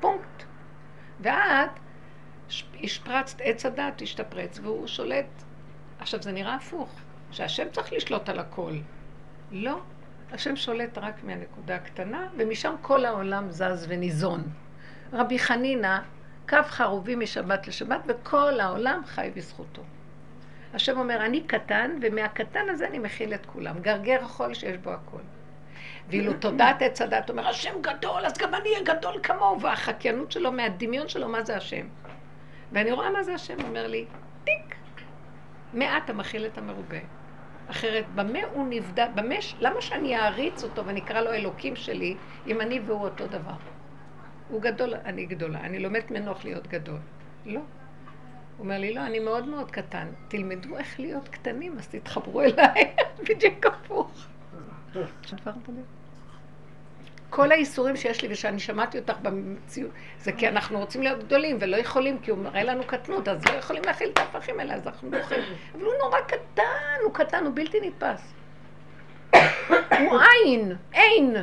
פונקט. ואת השפרצת, עץ הדת השתפרץ, והוא שולט. עכשיו, זה נראה הפוך, שהשם צריך לשלוט על הכל. לא, השם שולט רק מהנקודה הקטנה, ומשם כל העולם זז וניזון. רבי חנינא, קו חרובי משבת לשבת, וכל העולם חי בזכותו. השם אומר, אני קטן, ומהקטן הזה אני מכיל את כולם. גרגר החול שיש בו הכל. ואילו תודעת עץ הדת אומר, השם גדול, אז גם אני אהיה גדול כמוהו, והחקיינות שלו, מהדמיון שלו, מה זה השם? ואני רואה מה זה השם, אומר לי, טיק. מעט המכיל את המרובה. אחרת, במה הוא נבדל, במה, למה שאני אעריץ אותו ונקרא לו אלוקים שלי, אם אני והוא אותו דבר? הוא גדול, אני גדולה, אני לומדת ממנו איך להיות גדול. לא. הוא אומר לי, לא, אני מאוד מאוד קטן. תלמדו איך להיות קטנים, אז תתחברו אליי. [laughs] בדיוק הפוך. כל האיסורים שיש לי ושאני שמעתי אותך במציאות, זה כי אנחנו רוצים להיות גדולים ולא יכולים, כי הוא מראה לנו קטנות, אז לא יכולים להכיל את ההפכים האלה, אז אנחנו בוכים. אבל הוא נורא קטן, הוא קטן, הוא בלתי נתפס. [coughs] הוא עין, אין.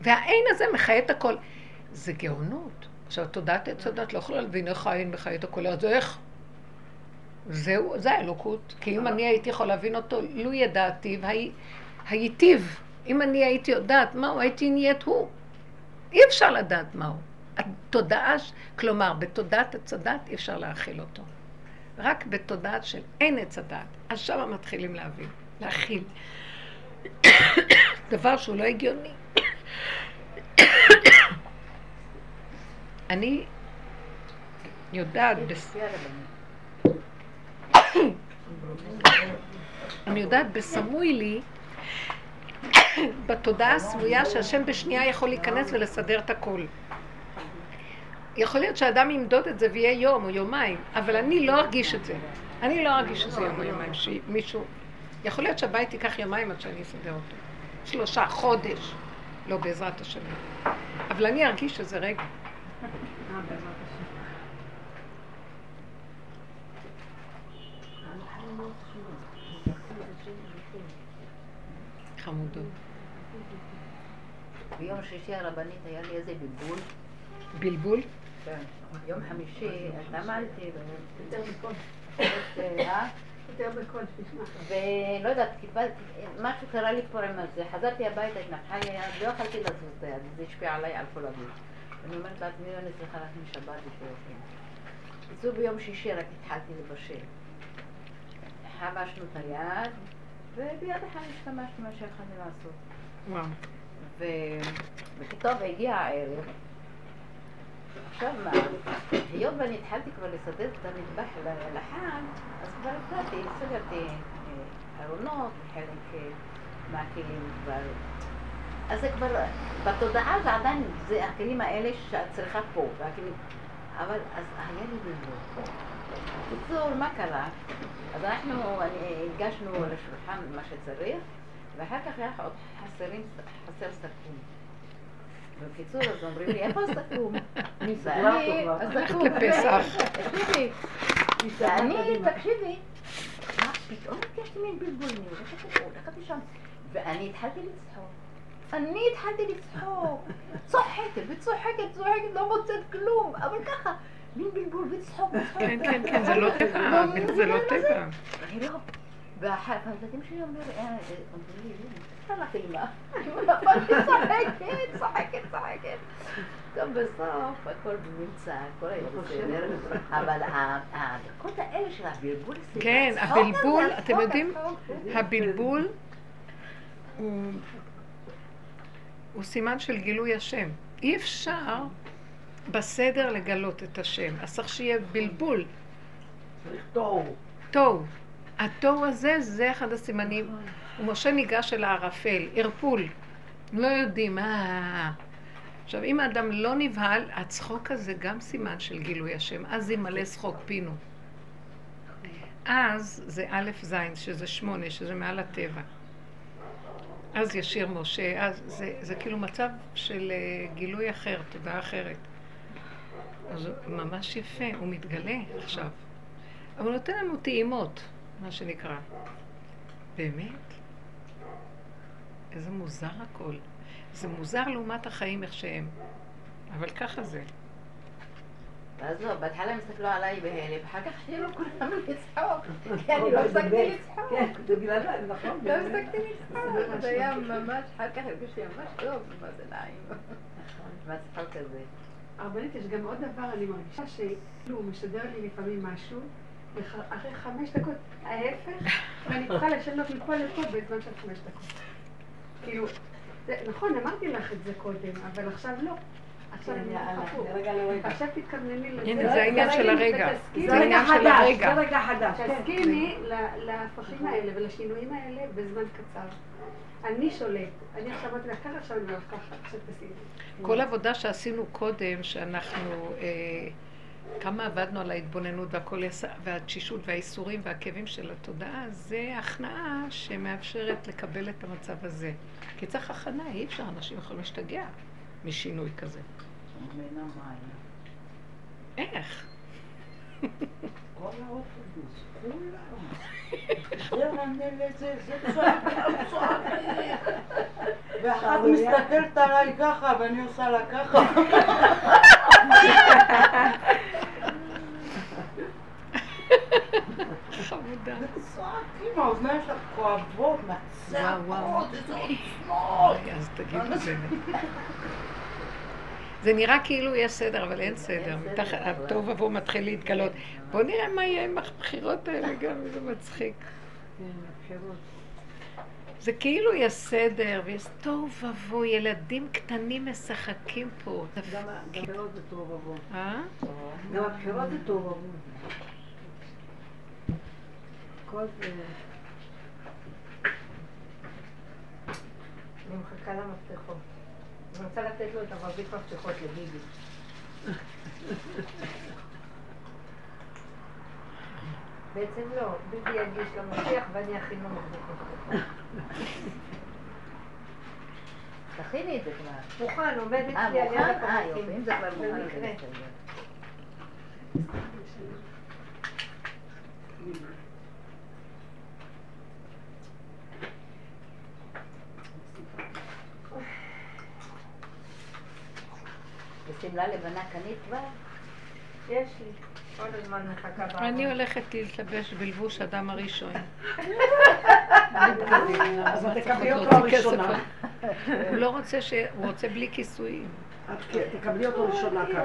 והאין הזה מחיה את הכל. זה גאונות. עכשיו, תודעת עץ הדת לא יכולה להבין איך העין מחיה את הכל, אז איך? זהו, זה האלוקות. כי אם אני הייתי יכול להבין אותו, לו ידעתי, והייטיב. אם אני הייתי יודעת מהו, הייתי נהיית הוא. אי אפשר לדעת מהו. התודעה, כלומר, בתודעת עץ הדת אי אפשר להכיל אותו. רק בתודעת של אין עץ הדת, אז שם מתחילים להבין, להכיל. [coughs] דבר שהוא לא הגיוני. אני יודעת. אני יודעת בסמוי לי, בתודעה הסמויה שהשם בשנייה יכול להיכנס ולסדר את הכל. יכול להיות שאדם ימדוד את זה ויהיה יום או יומיים, אבל אני לא ארגיש את זה. אני לא ארגיש שזה יום או יומיים, שמישהו... יכול להיות שהבית ייקח יומיים עד שאני אסדר אותו. שלושה, חודש. לא בעזרת השם. אבל אני ארגיש שזה רגע. חמודות. ביום שישי הרבנית היה לי איזה בלבול. בלבול? כן. יום חמישי עמדתי יותר בקול. אה? ולא יודעת, קיבלתי, משהו קרה לי כבר עם זה. חזרתי הביתה, התנפחה לי היד, לא יכולתי לזוז את היד, זה השפיע עליי על כל הגוף. אני אומרת לעצמי, אני צריכה רק משבת בשבילכם. בקיצור, ביום שישי רק התחלתי לבשל. חבשנו את היד, וביד אחת השתמשתי מה שיכולתי לעשות. וואו. ופתאום הגיע הערב. עכשיו מה, היות ואני התחלתי כבר לסדר את המטבח לחג, אז כבר החלטתי, סגרתי אה, ארונות, חלק אה, מהכלים כבר. אז זה כבר, בתודעה זה עדיין, זה הכלים האלה שאת צריכה פה, והכלים, אבל אז לי בלבול. בקיצור, מה קרה? אז אנחנו הגשנו על השולחן מה שצריך, ואחר כך היה עוד חסרים, חסר סכו"ם. בקיצור, אז אומרים לי, איפה הסכו"ם? [laughs] ואני, הסכו"ם. תקשיבי, ואני, תקשיבי, מה, פתאום הרגשתי מין בלבול, אני הולכת לשם, ואני התחלתי לצחוק. אני התחלתי לצחוק, צוחקת וצוחקת, צוחקת, לא מוצאת כלום, אבל ככה, מין בלבול וצחוק וצחוק. כן, כן, כן, זה לא טבע, זה לא טבע. אני לא... ואחר כך הילדים שלי אומרים לי, אה, אה, אימא. אבל היא צוחקת, צוחקת, צוחקת. גם בסוף הכל נמצא, הכל היה בסדר, אבל הדקות האלה של הבלבול, כן, הבלבול, אתם יודעים. הבלבול הוא, הוא סימן של גילוי השם. אי אפשר בסדר לגלות את השם, אז צריך שיהיה בלבול, צריך תוהו. תוהו. התוהו הזה, זה אחד הסימנים. ומשה ניגש אל הערפל, ערפול. לא יודעים, אה... עכשיו, אם האדם לא נבהל, הצחוק הזה גם סימן של גילוי השם. אז ימלא שחוק פינו. אז זה א' ז', שזה שמונה, שזה מעל הטבע. אז ישיר משה, אז זה, זה כאילו מצב של אה, גילוי אחר, תודעה אחרת. אז ממש יפה, הוא מתגלה עכשיו. אבל הוא נותן לנו טעימות, מה שנקרא. באמת? איזה מוזר הכל. זה מוזר לעומת החיים איך שהם. אבל ככה זה. ואז לא, בהתחלה הם הסתכלו עליי בהלם, אחר כך התחילו כולם [laughs] לצחוק, [laughs] כי אני לא הפסקתי לצחוק. כן, זה בגלל זה, נכון. לא הפסקתי לצחוק, זה היה ממש, אחר כך הרגשתי ממש טוב, מה [laughs] זה נעים. מהצחוק הזה. הרבנית, יש גם עוד דבר, אני מרגישה שכאילו הוא משדר לי לפעמים משהו, ואחרי חמש דקות ההפך, ואני צריכה לשנות מפה לפה בזמן של חמש דקות. כאילו, נכון, אמרתי לך את זה קודם, אבל עכשיו לא. עכשיו אני יאללה, אומרת הפוך. רגע לרגע. עכשיו תתכוונני לזה. הנה, זה העניין של הרגע. זה העניין של הרגע. זה רגע חדש. כן. תסכימי ל- להפכים האלה ולשינויים האלה בזמן קצר. אני שולט. אני עכשיו אמרתי לך ככה, עכשיו אני אומרת ככה, עכשיו. כל עבודה שעשינו קודם, שאנחנו, אה, כמה עבדנו על ההתבוננות והכל, יס- והתשישות והאיסורים והכאבים של התודעה, זה הכנעה שמאפשרת לקבל את המצב הזה. כי צריך הכנה, אי אפשר, אנשים יכולים להשתגע משינוי כזה. בין המים. איך? כל האוטובוס, כולם. זה רנה לזה, זה צועק. ואחת מסתכלת עליי ככה, ואני עושה לה ככה. חמודה. צועקים, האוזניים שלך כואבות. מהצעקות, איזה עוצמות. אז תגידו זה. זה נראה כאילו יש סדר, אבל אין סדר. הטוב ובוהו מתחיל להתגלות. בואו נראה מה יהיה עם הבחירות האלה גם, זה מצחיק. זה כאילו יש סדר, ויש תוהו ובוהו, ילדים קטנים משחקים פה. גם הבחירות זה טוב עבור. אה? גם הבחירות זה טוב עבור. כל זה... אני מחכה למפתחות. אני רוצה לתת לו את המרבית מפתחות לביבי. בעצם לא, ביבי יגיש למשיח ואני אכין לו מפתחות. תכיני את זה כבר. מוכן, עומד אצלי אה, על יד מוכן? אה, הפרקים. יופי, אם זה כבר מוכן, במקרה. ושמלה לבנה קנית כבר? יש לי. כל הזמן מחכה בארון. אני הולכת להתלבש בלבוש אדם הראשון. [laughs] אז את תקבלי הוא אותו. הראשונה. הוא לא רוצה ש... הוא רוצה בלי כיסויים. תקבלי אותו ראשונה ככה.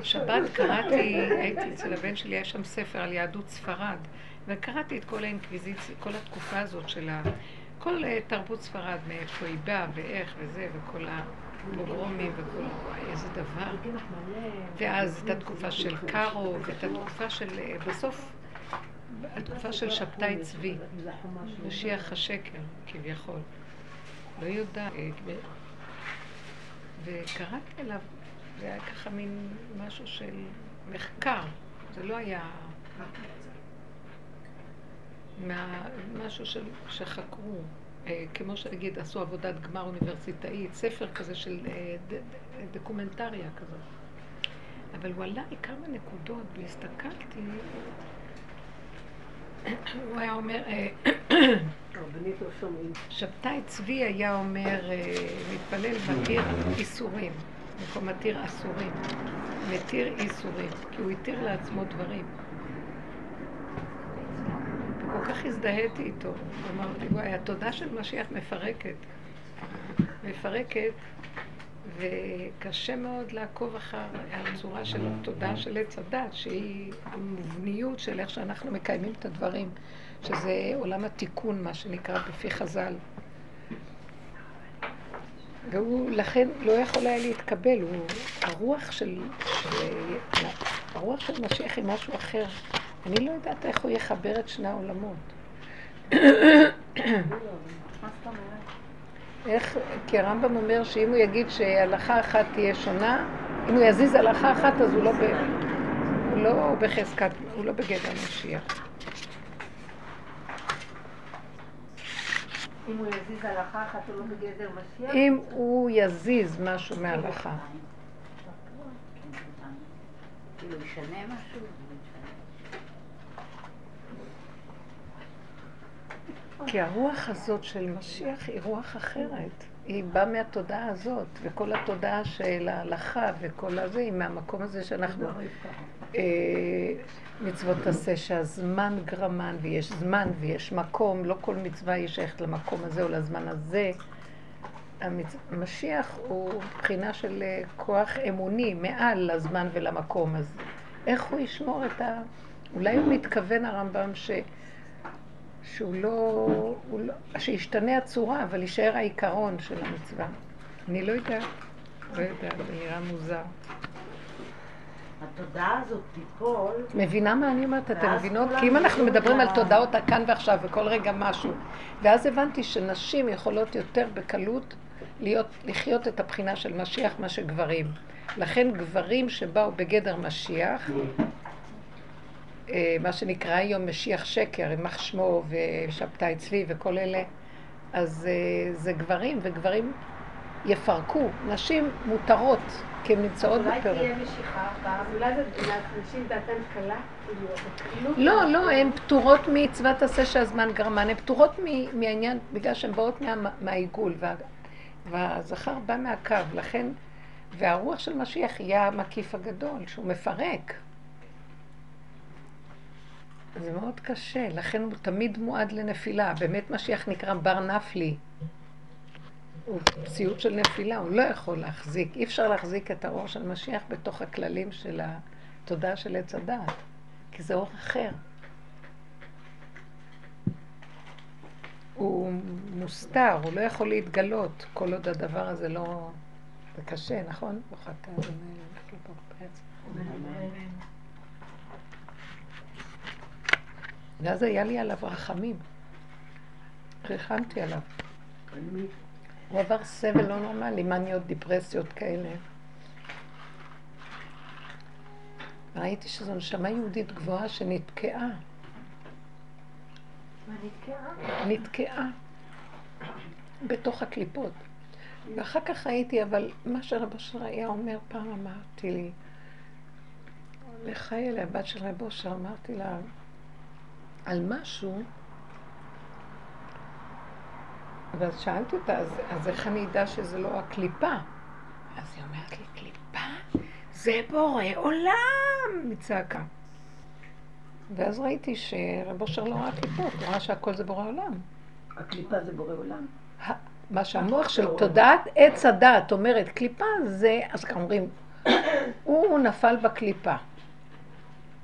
בשבת קראתי, הייתי אצל הבן שלי, היה שם ספר על יהדות ספרד, וקראתי את כל האינקוויזיציה, כל התקופה הזאת של ה... כל אה, תרבות ספרד, מאיפה היא באה ואיך וזה, וכל הפוגרומים וכל... וואי, איזה דבר. ואז את התקופה של קארו, ואת התקופה של... אה, בסוף, התקופה של שבתאי צבי, משיח השקר, כביכול. לא יודעת. אה, וקראתי עליו, זה היה ככה מין משהו של מחקר, זה לא היה מה, משהו של, שחקרו, כמו שנגיד עשו עבודת גמר אוניברסיטאית, ספר כזה של אה, דוקומנטריה כזאת. אבל הוא עלה לי כמה נקודות והסתכלתי, [coughs] הוא היה אומר, אה, [coughs] לא. שבתאי צבי היה אומר, אה, מתפלל מתיר איסורים, במקום מתיר אסורים, מתיר איסורים, כי הוא התיר לעצמו דברים. וכל כך הזדהיתי איתו, אמרתי, וואי, התודה של משיח מפרקת. מפרקת, וקשה מאוד לעקוב אחר הצורה של התודעה של עץ הדת, שהיא המובניות של איך שאנחנו מקיימים את הדברים, שזה עולם התיקון, מה שנקרא בפי חז"ל. והוא לכן לא יכול היה להתקבל, הוא הרוח של, של הרוח של משיח היא משהו אחר. אני לא יודעת איך הוא יחבר את שני העולמות. איך, כי הרמב"ם אומר שאם הוא יגיד שהלכה אחת תהיה שונה, אם הוא יזיז הלכה אחת אז הוא לא, ב, הוא לא בחזקת, הוא לא בגדר משיח. אם הוא יזיז הלכה אחת הוא לא בגדר משיח? אם הוא יזיז משהו מההלכה. כאילו, ישנה משהו? כי הרוח הזאת של משיח היא רוח אחרת. היא באה מהתודעה הזאת, וכל התודעה של ההלכה וכל הזה היא מהמקום הזה שאנחנו... אה, מצוות עשה שהזמן גרמן ויש זמן ויש מקום, לא כל מצווה היא שייכת למקום הזה או לזמן הזה. המצ... משיח הוא בחינה של אה, כוח אמוני מעל לזמן ולמקום, אז איך הוא ישמור את ה... אולי הוא מתכוון הרמב"ם ש... שהוא לא... לא... שישתנה הצורה, אבל יישאר העיקרון של המצווה. אני לא יודעת. לא יודעת, זה נראה מוזר. התודעה הזאת תיפול, מבינה מה אני אומרת? אתם מבינות? כי אם אנחנו מדברים על תודעות הכאן ועכשיו וכל רגע משהו, ואז הבנתי שנשים יכולות יותר בקלות להיות, לחיות את הבחינה של משיח מה שגברים. לכן גברים שבאו בגדר משיח, מה שנקרא היום משיח שקר, יימח שמו ושבתאי צבי וכל אלה, אז אה, זה גברים, וגברים יפרקו. נשים מותרות, כי הן נמצאות אולי בפירוק. תהיה משיכה, אז אולי זה נשים דעתן קלה, כאילו, בקלות. לא, לא, הן פטורות מצוות עשה שהזמן גרמן, הן פטורות מהעניין, בגלל שהן באות מה, מהעיגול, וה, והזכר בא מהקו, לכן, והרוח של משיח יהיה המקיף הגדול, שהוא מפרק. זה מאוד קשה, לכן הוא תמיד מועד לנפילה. באמת משיח נקרא בר נפלי. הוא ציוד של נפילה, הוא לא יכול להחזיק, אי אפשר להחזיק את האור של משיח בתוך הכללים של התודעה של עץ הדעת. כי זה אור אחר. הוא מוסתר, הוא לא יכול להתגלות כל עוד הדבר הזה לא... זה קשה, נכון? ברוך אתה ואז היה לי עליו רחמים. ריחמתי עליו. הוא עבר סבל לא נורמלי, מניות, דיפרסיות כאלה. ראיתי שזו נשמה יהודית גבוהה שנתקעה. מה נתקעה? נתקעה בתוך הקליפות. ואחר כך ראיתי, אבל מה שרב אושר היה אומר, פעם אמרתי לי, לחיי, הבת של רב אושר, אמרתי לה, על משהו, ואז שאלתי אותה, אז, אז איך אני אדע שזה לא הקליפה? אז היא אומרת לי, קליפה? זה בורא עולם! מצעקה. ואז ראיתי שרב אושר לא ראה קליפות, הוא ראה שהכל זה בורא עולם. הקליפה זה בורא עולם. מה שהמוח של תודעת עץ הדעת אומרת, קליפה זה, אז ככה אומרים, הוא נפל בקליפה.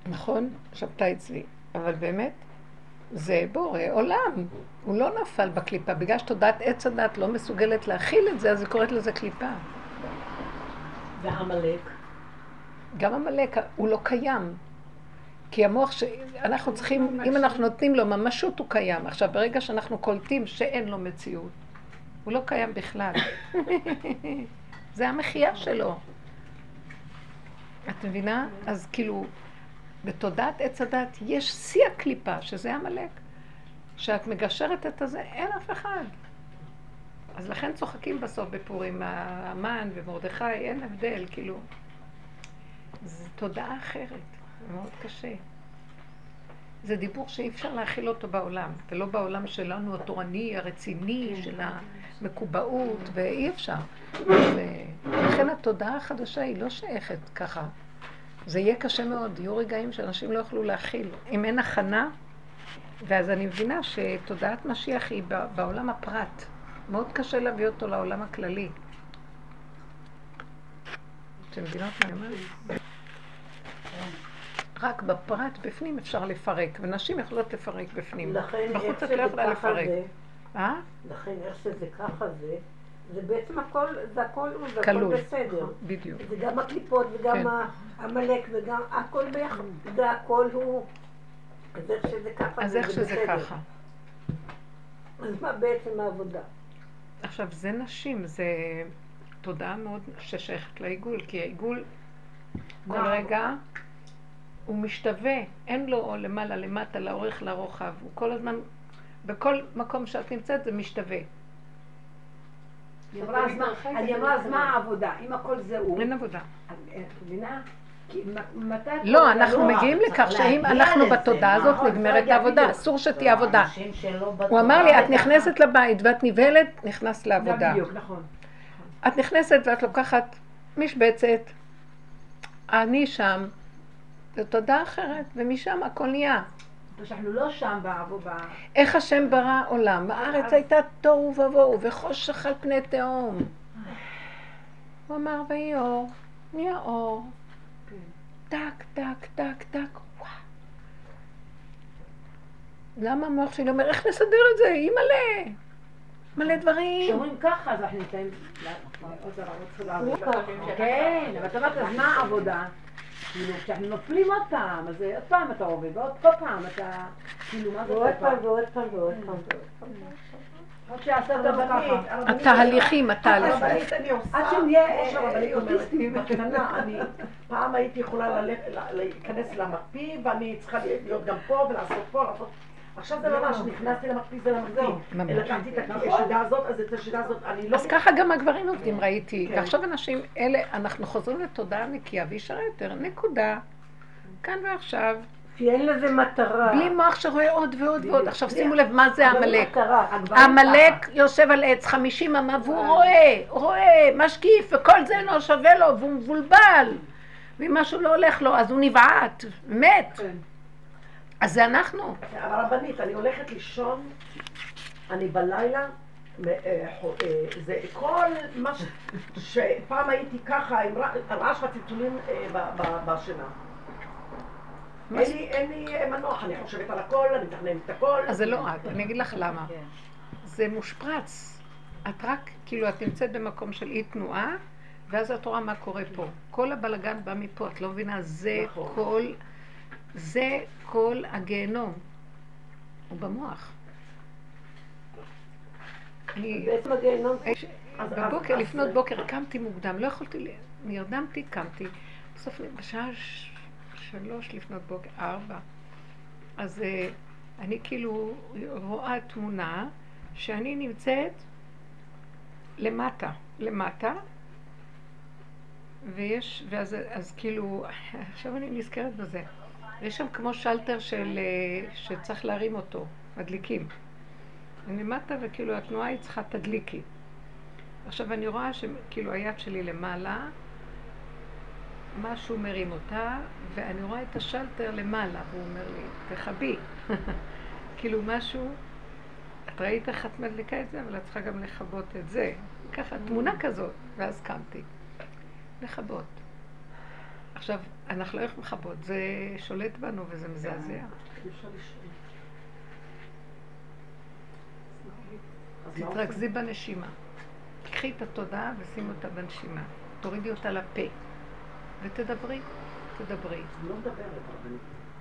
נכון? שבתאי צבי. אבל באמת, זה בורא עולם. הוא לא נפל בקליפה. בגלל שתודעת עץ הדת לא מסוגלת להכיל את זה, אז היא קוראת לזה קליפה. ועמלק. גם עמלק, הוא לא קיים. כי המוח, ש... אנחנו צריכים, אם אנחנו נותנים לו ממשות, הוא קיים. עכשיו, ברגע שאנחנו קולטים שאין לו מציאות, הוא לא קיים בכלל. [laughs] זה המחיה שלו. את מבינה? אז כאילו, בתודעת עץ הדת יש שיא הקליפה, שזה עמלק. כשאת מגשרת את הזה, אין אף אחד. אז לכן צוחקים בסוף בפורים, המן ומרדכי, אין הבדל, כאילו. זו תודעה אחרת, זה מאוד קשה. זה דיבור שאי אפשר להכיל אותו בעולם, ולא בעולם שלנו התורני, הרציני, של המקובעות, ואי אפשר. ולכן התודעה החדשה היא לא שייכת ככה. זה יהיה קשה מאוד, יהיו רגעים שאנשים לא יוכלו להכיל. אם אין הכנה, ואז אני מבינה שתודעת משיח היא בעולם הפרט. מאוד קשה להביא אותו לעולם הכללי. אתם מבינות מה אני אומרת? רק בפרט בפנים אפשר לפרק, ונשים יכולות לפרק בפנים. לכן איך שזה לא יכולה ככה. זה, אה? לכן איך שזה ככה זה, זה בעצם הכל, זה הכל, זה הכל. בסדר. בדיוק. זה גם הקליפות וגם כן. העמלק וגם הכל ביחד. זה הכל הוא. אז איך שזה ככה אז זה איך זה שזה בסדר. ככה. אז מה בעצם העבודה? עכשיו, זה נשים, זה תודעה מאוד ששייכת לעיגול, כי העיגול כל רגע הוא משתווה, אין לו למעלה, למטה, לאורך, לרוחב, הוא כל הזמן, בכל מקום שאת נמצאת זה משתווה. היא אמרה, אז מה- אני אמרה, אז מה העבודה? אם הכל זה הוא. אין עבודה. את מבינה? לא, אנחנו לא, מגיעים לכך שאם אנחנו בתודעה הזאת נכון, נגמרת להגיע, העבודה. אסור שתהיה עבודה. הוא אמר לי. את נכנסת לבית ואת נבהלת, נכנסת לעבודה. נכון. את נכנסת ואת לוקחת משבצת, אני שם, זו תודה אחרת, ומשם הכל נהיה. שאנחנו לא שם בעבודה. איך השם ברא עולם? הארץ הייתה תוהו ובוהו וחושך על פני תהום. הוא אמר, ויהי אור, נהיה אור. טק, טק, טק, טק, וואו. למה המוח שלי אומר, איך נסדר את זה? אימא'לה. מלא דברים. כשאומרים ככה, אז אנחנו נמצאים... לעבוד. כן, אבל את אומרת, אז מה העבודה? כאילו, כשאנחנו נופלים עוד פעם, אז עוד פעם אתה עובד, ועוד כל פעם אתה... כאילו, מה זה כל ועוד פעם? פעם ועוד פעם ועוד פעם. עוד שעשה אותו ככה. התהליכים, התהליכים. עד שנהיה, אה, אומרת, אוטיסטים. בקטנה, אני פעם הייתי יכולה להיכנס למקפיא ואני צריכה להיות גם פה ולעשות פה, לעשות... עכשיו זה לא ממש, נכנסתי למקפיא זה. ממש. לקחתי את השידה הזאת, אז את השידה הזאת, אני לא... אז ככה גם הגברים עובדים, ראיתי. ועכשיו אנשים, אלה, אנחנו חוזרים לתודעה נקייה וישרה יותר, נקודה. כאן ועכשיו, כי אין לזה מטרה. בלי מוח שרואה עוד ועוד ועוד. עכשיו שימו לב, מה זה אבל עמלק? עמלק יושב על עץ חמישים אמה והוא רואה, רואה, משקיף, וכל זה לא שווה לו, והוא מבולבל. ואם משהו לא הולך לו, אז הוא נבעט, מת. אז זה אנחנו. אבל רבנית, אני הולכת לישון, אני בלילה, אה, אה, זה כל מה ש... שפעם הייתי ככה עם רעש והצלצולים אה, בשינה. אין לי- מנוח, אני חושבת על הכל, אני מתכננת את הכל. אז זה לא את, אני אגיד לך למה. זה מושפרץ. את רק, כאילו, את נמצאת במקום של אי תנועה, ואז את רואה מה קורה פה. כל הבלגן בא מפה, את לא מבינה? זה נכון. כל, זה כל הגיהנום. הוא במוח. אני, בעצם הגיהנום. אז- בבוקר, לפנות בוקר, קמתי מוקדם, לא יכולתי, ל- נרדמתי, קמתי. בסוף, בשעה שלוש לפנות בוקר, ארבע. אז אה, אני כאילו רואה תמונה שאני נמצאת למטה, למטה, ויש, ואז אז כאילו, [laughs] עכשיו אני נזכרת בזה. יש שם כמו שלטר של, אה, שצריך להרים אותו, מדליקים. אני למטה וכאילו התנועה היא צריכה תדליקי. עכשיו אני רואה שכאילו היד שלי למעלה, משהו מרים אותה, ואני רואה את השלטר למעלה, והוא אומר לי, תכבי. [laughs] כאילו משהו, את ראית איך את מדליקה את זה, אבל את צריכה גם לכבות את זה. ככה, תמונה כזאת, ואז קמתי. לכבות. עכשיו, אנחנו לא יכולים לכבות, זה שולט בנו וזה מזעזע. תתרכזי בנשימה. קחי את התודעה ושימי אותה בנשימה. תורידי אותה לפה. ותדברי, תדברי. לא מדברת.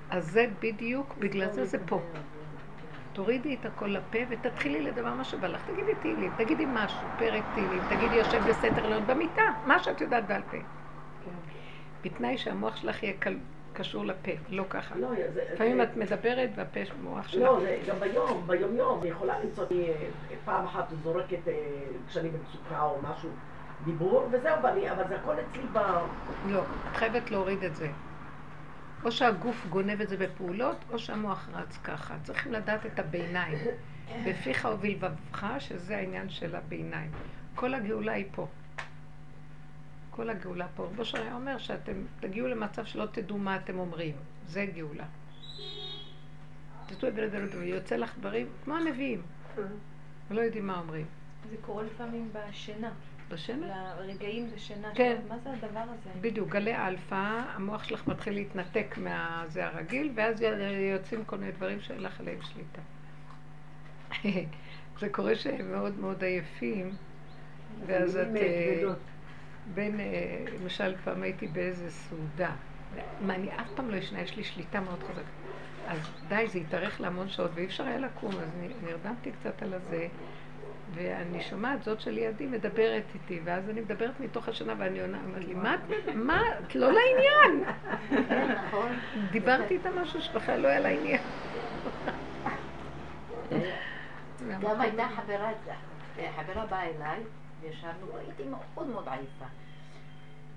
אז זה בדיוק, בגלל זה זה פה. תורידי את הכל לפה ותתחילי לדבר מה שבא לך. תגידי תהילים, תגידי משהו, פרק תהילים, תגידי יושב בסתר לילות במיטה, מה שאת יודעת בעל פה. בתנאי שהמוח שלך יהיה קל- קשור לפה, לא ככה. לא, זה... לפעמים זה- את מדברת והפה מוח שלך. לא, זה גם ביום, ביום יום, אני יכולה למצוא אה, פעם אחת זורקת אה, כשאני במצוקה או משהו, דיבור, וזהו, ואני, אבל זה הכל אצלי ב... לא, את חייבת להוריד את זה. או שהגוף גונב את זה בפעולות, או שהמוח רץ ככה. צריכים לדעת את הביניים. [coughs] בפיך ובלבבך, שזה העניין של הביניים. כל הגאולה היא פה. כל הגאולה פה. רבו שרי אומר שאתם תגיעו למצב שלא תדעו מה אתם אומרים. זה גאולה. זה, ויוצא לך דברים כמו הנביאים. ולא יודעים מה אומרים. זה קורה לפעמים בשינה. בשינה? לרגעים בשינה. כן. מה זה הדבר הזה? בדיוק, גלי אלפא, המוח שלך מתחיל להתנתק מהזה הרגיל, ואז יוצאים כל מיני דברים שאין לך עליהם שליטה. [laughs] זה קורה שהם מאוד מאוד עייפים, ואז את... בין, אה, למשל, פעם הייתי באיזה סעודה. מה, אני אף פעם לא ישנה, יש לי שליטה מאוד חזקה. אז די, זה התארך להמון שעות, ואי אפשר היה לקום, אז נרדמתי קצת על הזה, ואני שומעת, זאת שלידי מדברת איתי, ואז אני מדברת מתוך השינה, ואני עונה, אמרת לי, מה את, מה, את לא לעניין. דיברתי איתה משהו שבכלל לא היה לעניין. גם הייתה חברה, חברה באה אליי, וישבנו, הייתי מאוד מאוד עייפה.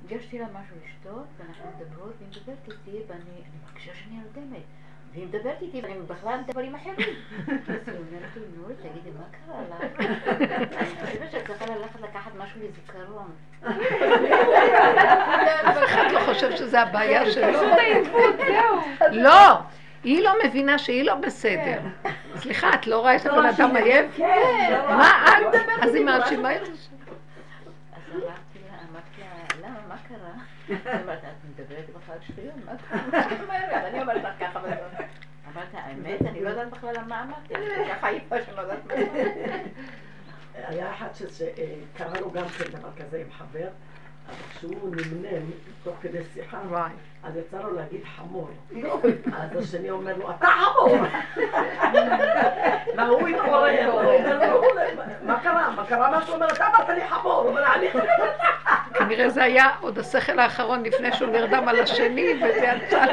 הגשתי לה משהו לשתות, ואנחנו מדברות, והיא מדברת איתי, ואני אני מרגישה שאני נרדמת. והיא מדברת איתי, ואני בכלל דברים אחרים. אז היא אומרת לי, נורי, תגידי, מה קרה לך? אני חושבת שאת צריכה ללכת לקחת משהו לזיכרון. אף אחד לא חושב שזה הבעיה שלו. לא, היא לא מבינה שהיא לא בסדר. סליחה, את לא רואה שהבן אדם עייף? מה את? אז היא מאשימה את אז אמרתי לה, אמרתי לה, למה, מה קרה? היא אומרת, את מדברת בכלל שטויות, מה קרה? מה את אומרת? אני אומרת לך ככה. אמרתי, האמת, אני לא יודעת בכלל על מה אמרתי, אני כל כך עייפה שאני לא יודעת מה. היה אחד שקרא לו גם כן דבר כזה עם חבר, אבל כשהוא נמנם תוך כדי שיחה. אז יצא לו להגיד חמור. אז השני אומר לו, אתה חמור! [laughs] והוא התעורר, הוא אומר לו, מה קרה? מה קרה? מה שהוא אומר? אתה אמרת לי חמור. הוא אומר, אני... כנראה זה היה עוד השכל האחרון לפני שהוא נרדם על השני, וזה יצא.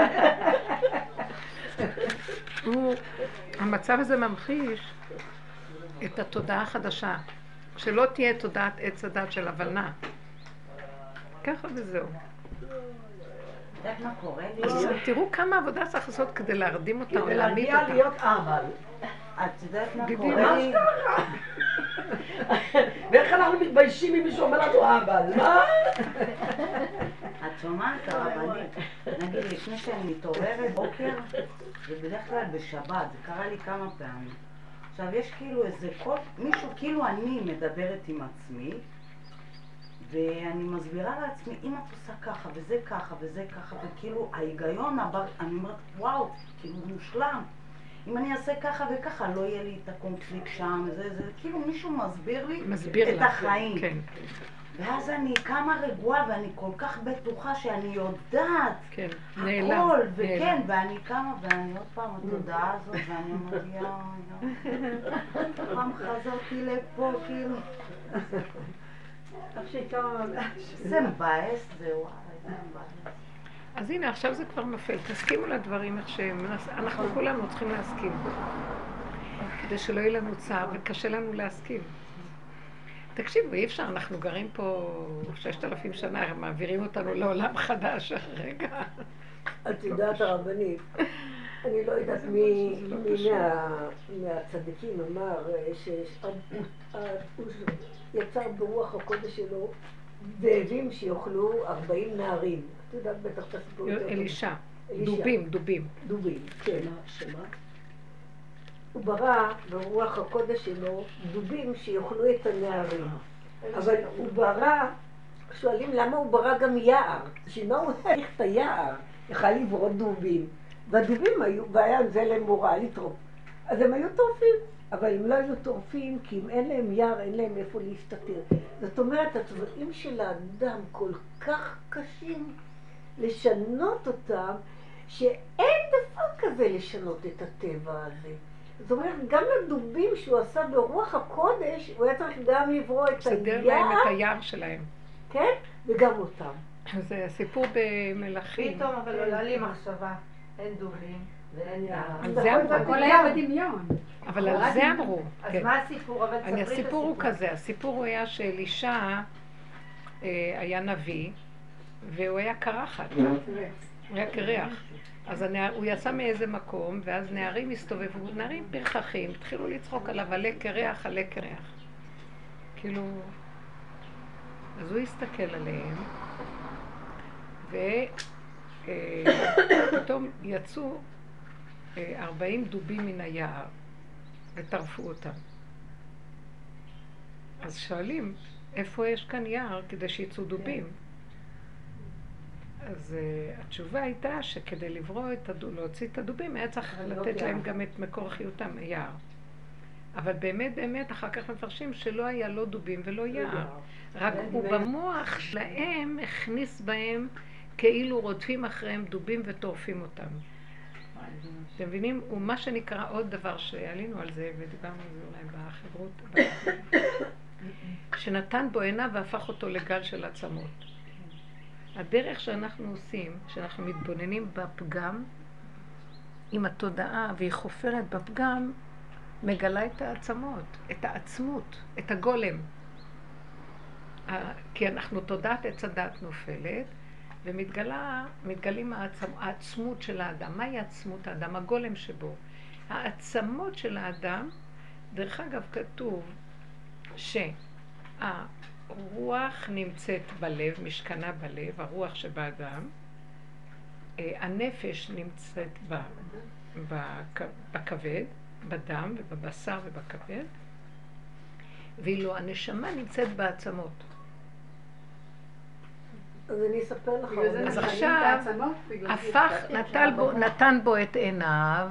המצב הזה ממחיש את התודעה החדשה. שלא תהיה תודעת עץ הדת של הבנה. ככה וזהו. אז תראו כמה עבודה צריך לעשות כדי להרדים אותה או כדי להעמיד להגיע אותה. להיות אבל. את יודעת מה. קורה לי? ואיך אנחנו מתביישים אם מישהו אומר לנו אבל? מה? את שומעת הרבנית? נגיד לפני שאני מתעוררת בוקר, ובדרך כלל בשבת, זה קרה לי כמה פעמים. עכשיו יש כאילו איזה קול, מישהו, כאילו אני מדברת עם עצמי, ואני מסבירה לעצמי, אם את עושה ככה, וזה ככה, וזה ככה, וכאילו ההיגיון הבא, אני אומרת, וואו, כאילו מושלם. אם אני אעשה ככה וככה, לא יהיה לי את הקונפליקט שם, זה, זה, כאילו מישהו מסביר לי מסביר את לך. החיים. כן, ואז אני קמה רגועה ואני כל כך בטוחה שאני יודעת כן. נעלם. הכל, וכן, נעלם. ואני קמה ואני עוד פעם התודעה הזאת, ואני אומרת, יואו, יואו, פעם חזרתי לפה, כאילו, זה מבאס, זה וואי, זה מבאס. אז הנה, עכשיו זה כבר נופל. תסכימו לדברים איך שהם. אנחנו כולנו צריכים להסכים. כדי שלא יהיה לנו צער, וקשה לנו להסכים. תקשיבו, אי אפשר, אנחנו גרים פה ששת אלפים שנה, הם מעבירים אותנו לעולם חדש רגע. את יודעת הרבנית, אני לא יודעת מי מהצדיקים אמר אה, שהוא יצר ברוח הקודש שלו זאבים שיאכלו 40 נערים. את יודעת בטח את הסיפור יותר טוב. אלישע. דובים, דובים. דובים, כן. שמה? הוא ברא ברוח הקודש שלו דובים שיאכלו את הנערים. אבל הוא ברא, שואלים למה הוא ברא גם יער. בשביל מה הוא צריך את היער? יכל לברוא דובים. והדובים היו, והיה זה להם מורא לטרוף. אז הם היו טורפים. אבל הם לא היו טורפים, כי אם אין להם יער, אין להם איפה להסתתר. זאת אומרת, הצבעים של האדם כל כך קשים לשנות אותם, שאין דבר כזה לשנות את הטבע הזה. זאת אומרת, גם לדובים שהוא עשה ברוח הקודש, הוא היה צריך גם לברוא את לסדר להם היער, את היער שלהם. כן? וגם אותם. זה סיפור במלכים. פתאום אבל עולה לי מחשבה, אין דובים. על זה אמרו. הכל היה בדמיון. אבל על זה אמרו. אז כן. מה הסיפור? אבל אני, תספרי את הסיפור הוא כזה, הסיפור הוא היה שאלישע אה, היה נביא, והוא היה קרחת, הוא היה קרח. אז הנער, הוא יצא מאיזה מקום, ואז נערים הסתובבו, נערים פרחחים, התחילו לצחוק עליו, עלה קרח, עלה קרח. כאילו... אז הוא הסתכל עליהם, ופתאום יצאו אה, ארבעים דובים מן היער, וטרפו אותם. אז שואלים, איפה יש כאן יער כדי שיצאו דובים? אז uh, התשובה הייתה שכדי לברוא את הדו, להוציא את הדובים, היה צריך לתת להם גם את מקור חיותם, יער. אבל באמת באמת אחר כך מפרשים שלא היה לא דובים ולא יער. רק הוא במוח שלהם הכניס בהם כאילו רודפים אחריהם דובים וטורפים אותם. אתם מבינים? הוא מה שנקרא עוד דבר שעלינו על זה ודיברנו על זה אולי בחברות, [coughs] שנתן בו עיניו והפך אותו לגל של עצמות. הדרך שאנחנו עושים, שאנחנו מתבוננים בפגם עם התודעה והיא חופרת בפגם, מגלה את העצמות, את העצמות, את הגולם. כי אנחנו תודעת עץ הדת נופלת, ומתגלים העצמ, העצמות של האדם. מהי עצמות האדם? הגולם שבו. העצמות של האדם, דרך אגב כתוב שהרוח נמצאת בלב, משכנה בלב, הרוח שבאדם, אה, הנפש נמצאת ב, בכ, בכבד, בדם ובבשר ובכבד, ואילו הנשמה נמצאת בעצמות. אז אני אספר לך. אז עכשיו הפך, בו, נתן בו את עיניו,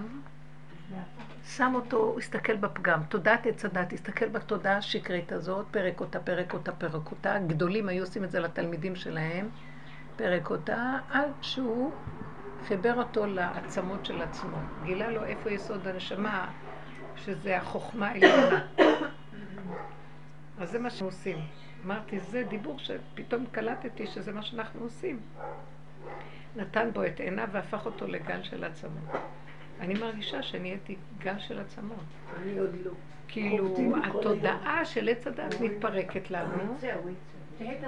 שם אותו, הסתכל בפגם. תודעת עץ הדת, הסתכל בתודעה השקרית הזאת, פרק אותה, פרק אותה, פרק אותה. גדולים היו עושים את זה לתלמידים שלהם, פרק אותה, עד שהוא חיבר אותו לעצמות של עצמו. גילה לו איפה יסוד הנשמה, שזה החוכמה העליונה. אז זה מה שאנחנו עושים. אמרתי, זה דיבור שפתאום קלטתי שזה מה שאנחנו עושים. נתן בו את עיניו והפך אותו לגן של עצמות. אני מרגישה שנהייתי גן של עצמות. אני עוד לא. כאילו, התודעה של עץ הדת מתפרקת לנו.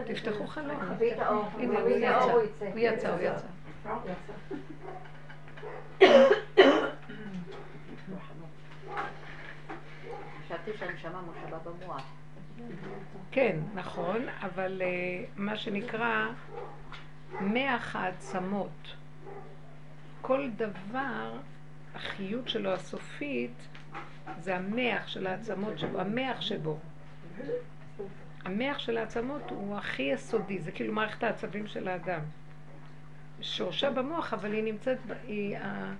תפתחו חלום. הנה, הוא יצא. הוא יצא. הוא יצא. כן, נכון, אבל אה, מה שנקרא מח העצמות. כל דבר, החיות שלו הסופית, זה המח של העצמות שבו, המח שבו. המח של העצמות הוא הכי יסודי, זה כאילו מערכת העצבים של האדם. שורשה במוח, אבל היא נמצאת, ב- היא ה...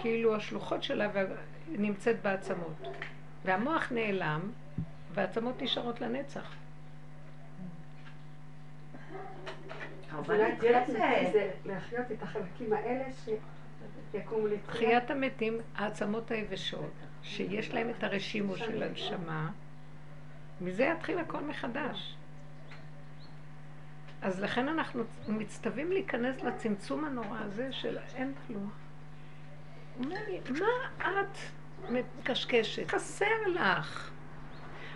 כאילו השלוחות שלה וה- נמצאת בעצמות. והמוח נעלם, והעצמות נשארות לנצח. תחיית מתים זה להחיות את החלקים האלה. תחיית המתים, העצמות היבשות, שיש להם את הרשימו של הנשמה, מזה יתחיל הכל מחדש. אז לכן אנחנו מצטווים להיכנס לצמצום הנורא הזה של אין כלום. מה את מקשקשת? חסר לך.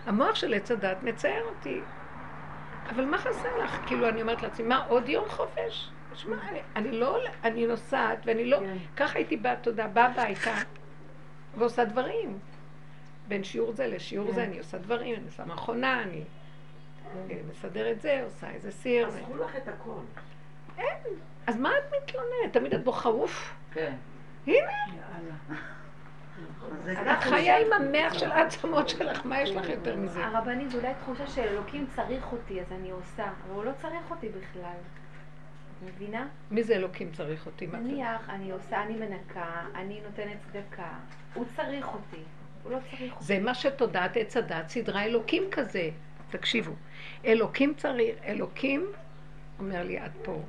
המוח של עץ הדת מצייר אותי. אבל מה חסר לך? כאילו, אני אומרת לעצמי, מה, עוד יום חופש? שמע, אני, אני לא, אני נוסעת ואני לא, ככה הייתי באה, תודה, באה הביתה ועושה דברים. בין שיעור זה לשיעור זה, אני עושה דברים, אני עושה מכונה, אני אה, מסדרת זה, עושה איזה סיר. אז קחו לך את הכל. אז מה את מתלוננת? תמיד את בוכה אוף. כן. הנה. את חיה עם המח של העצמות שלך, מה יש לך יותר מזה? הרבנית, אולי תחושה שאלוקים צריך אותי, אז אני עושה, אבל הוא לא צריך אותי בכלל. מבינה? מי זה אלוקים צריך אותי? נניח, אני עושה, אני מנקה, אני נותנת צדקה, הוא צריך אותי, הוא לא צריך אותי. זה מה שתודעת עץ הדת, סדרה אלוקים כזה. תקשיבו, אלוקים צריך, אלוקים אומר לי, את פה,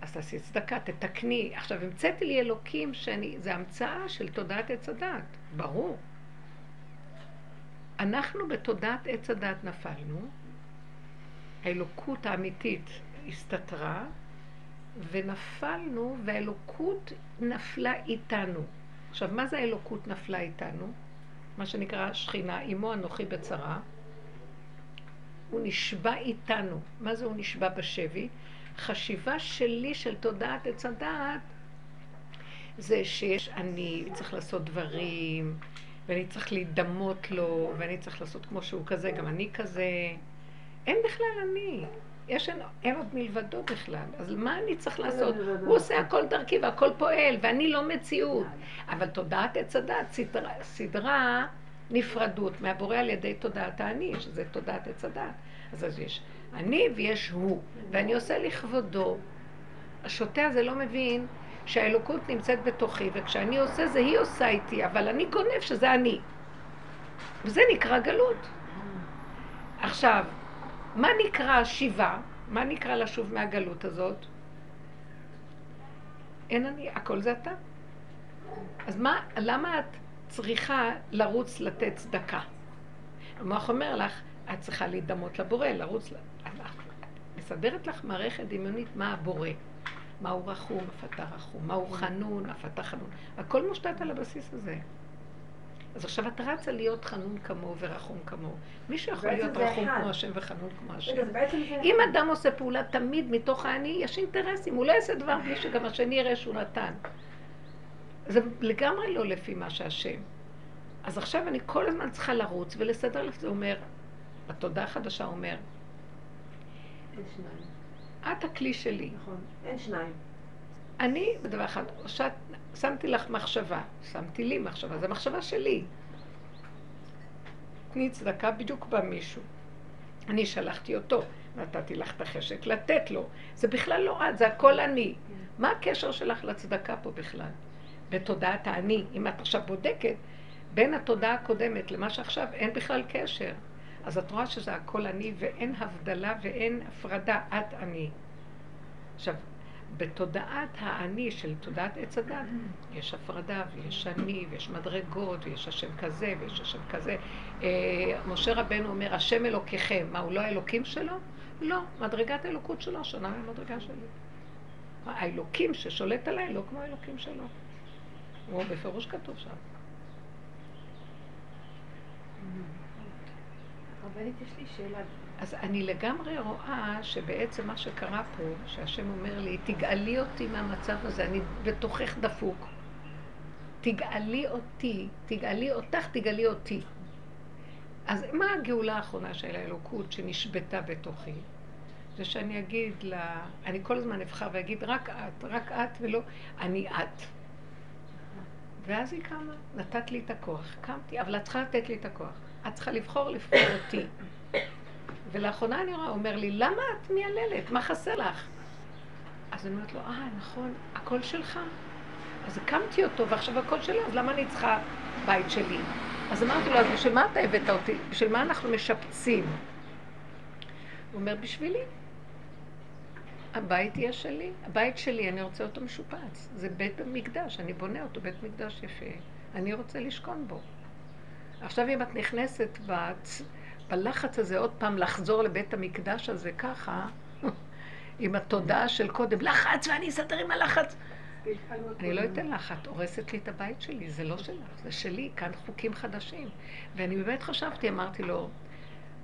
אז תעשי צדקה, תתקני. עכשיו, המצאתי לי אלוקים שאני, זה המצאה של תודעת עץ הדת, ברור. אנחנו בתודעת עץ הדת נפלנו, האלוקות האמיתית הסתתרה, ונפלנו, והאלוקות נפלה איתנו. עכשיו, מה זה האלוקות נפלה איתנו? מה שנקרא שכינה, אמו אנוכי בצרה. הוא נשבע איתנו. מה זה הוא נשבע בשבי? חשיבה שלי של תודעת עץ הדעת זה שיש אני צריך לעשות דברים ואני צריך להידמות לו ואני צריך לעשות כמו שהוא כזה, גם אני כזה. אין בכלל אני. יש, אין, אין עוד מלבדו בכלל. אז מה אני צריך לעשות? הוא עושה הכל דרכי והכל פועל, ואני לא מציאות. אבל תודעת עץ הדת סדרה, סדרה נפרדות מהבורא על ידי תודעת האני, שזה תודעת עץ הדת. אז אז יש אני ויש הוא, ואני עושה לכבודו. השוטה הזה לא מבין שהאלוקות נמצאת בתוכי, וכשאני עושה זה היא עושה איתי, אבל אני גונב שזה אני. וזה נקרא גלות. עכשיו, מה נקרא שיבה? מה נקרא לשוב מהגלות הזאת? אין אני, הכל זה אתה. אז מה, למה את צריכה לרוץ לתת צדקה? המוח אומר לך, את צריכה להידמות לבורא, לרוץ, ל- מסדרת לך מערכת דמיונית מה הבורא. מהו רחום, אף אתה רחום, מהו חנון, אף אתה חנון. הכל מושתת על הבסיס הזה. אז עכשיו את רצה להיות חנון כמוהו ורחום כמוהו. מישהו יכול להיות רחום אחד. כמו השם וחנון כמו השם. אם אדם עושה פעולה תמיד מתוך האני, יש אינטרסים, הוא לא יעשה דבר בלי שגם השני יראה שהוא נתן. זה לגמרי לא לפי מה שהשם. אז עכשיו אני כל הזמן צריכה לרוץ ולסדר לך, זה אומר, התודעה החדשה אומר, אין שניים. את הכלי שלי. נכון. אין שניים. אני, בדבר אחד, שאת, שמתי לך מחשבה, שמתי לי מחשבה, זו מחשבה שלי. תני צדקה, בדיוק בא מישהו. אני שלחתי אותו, נתתי לך את החשק לתת לו. זה בכלל לא את, זה הכל אני. מה הקשר שלך לצדקה פה בכלל? בתודעת האני, אם את עכשיו בודקת, בין התודעה הקודמת למה שעכשיו אין בכלל קשר. אז את רואה שזה הכל אני ואין הבדלה ואין הפרדה, את אני. עכשיו, בתודעת האני של תודעת עץ הדת, יש הפרדה ויש אני ויש מדרגות ויש השם כזה ויש השם כזה. אה, משה רבנו אומר, השם אלוקיכם, מה, הוא לא האלוקים שלו? לא, מדרגת האלוקות שלו שונה ממדרגה שלי. האלוקים ששולט עליי לא כמו האלוקים שלו. הוא בפירוש כתוב שם. רבנית, יש לי שאלה. אז אני לגמרי רואה שבעצם מה שקרה פה, שהשם אומר לי, תגאלי אותי מהמצב הזה, אני בתוכך דפוק. תגאלי אותי, תגאלי אותך, תגאלי אותי. אז מה הגאולה האחרונה של האלוקות שנשבתה בתוכי? זה שאני אגיד לה, אני כל הזמן אבחר ואגיד רק את, רק את ולא אני את. ואז היא קמה, נתת לי את הכוח, קמתי, אבל את צריכה לתת לי את הכוח. את צריכה לבחור לבחור אותי. ולאחרונה אני רואה, הוא אומר לי, למה את מייללת? מה חסר לך? אז אני אומרת לו, אה, נכון, הכל שלך. אז הקמתי אותו, ועכשיו הכל שלי, אז למה אני צריכה בית שלי? אז אמרתי לו, אז בשביל מה אתה הבאת אותי? בשביל מה אנחנו משפצים? הוא אומר, בשבילי. הבית יהיה שלי. הבית שלי, אני רוצה אותו משופץ. זה בית המקדש, אני בונה אותו, בית מקדש יפה. אני רוצה לשכון בו. עכשיו אם את נכנסת בצ... בלחץ הזה עוד פעם לחזור לבית המקדש הזה ככה, [laughs] עם התודעה של קודם, לחץ ואני אסתדר עם הלחץ. אני לא אתן לך, את הורסת לי את הבית שלי, זה לא שלך, זה שלי, כאן חוקים חדשים. ואני באמת חשבתי, אמרתי לו,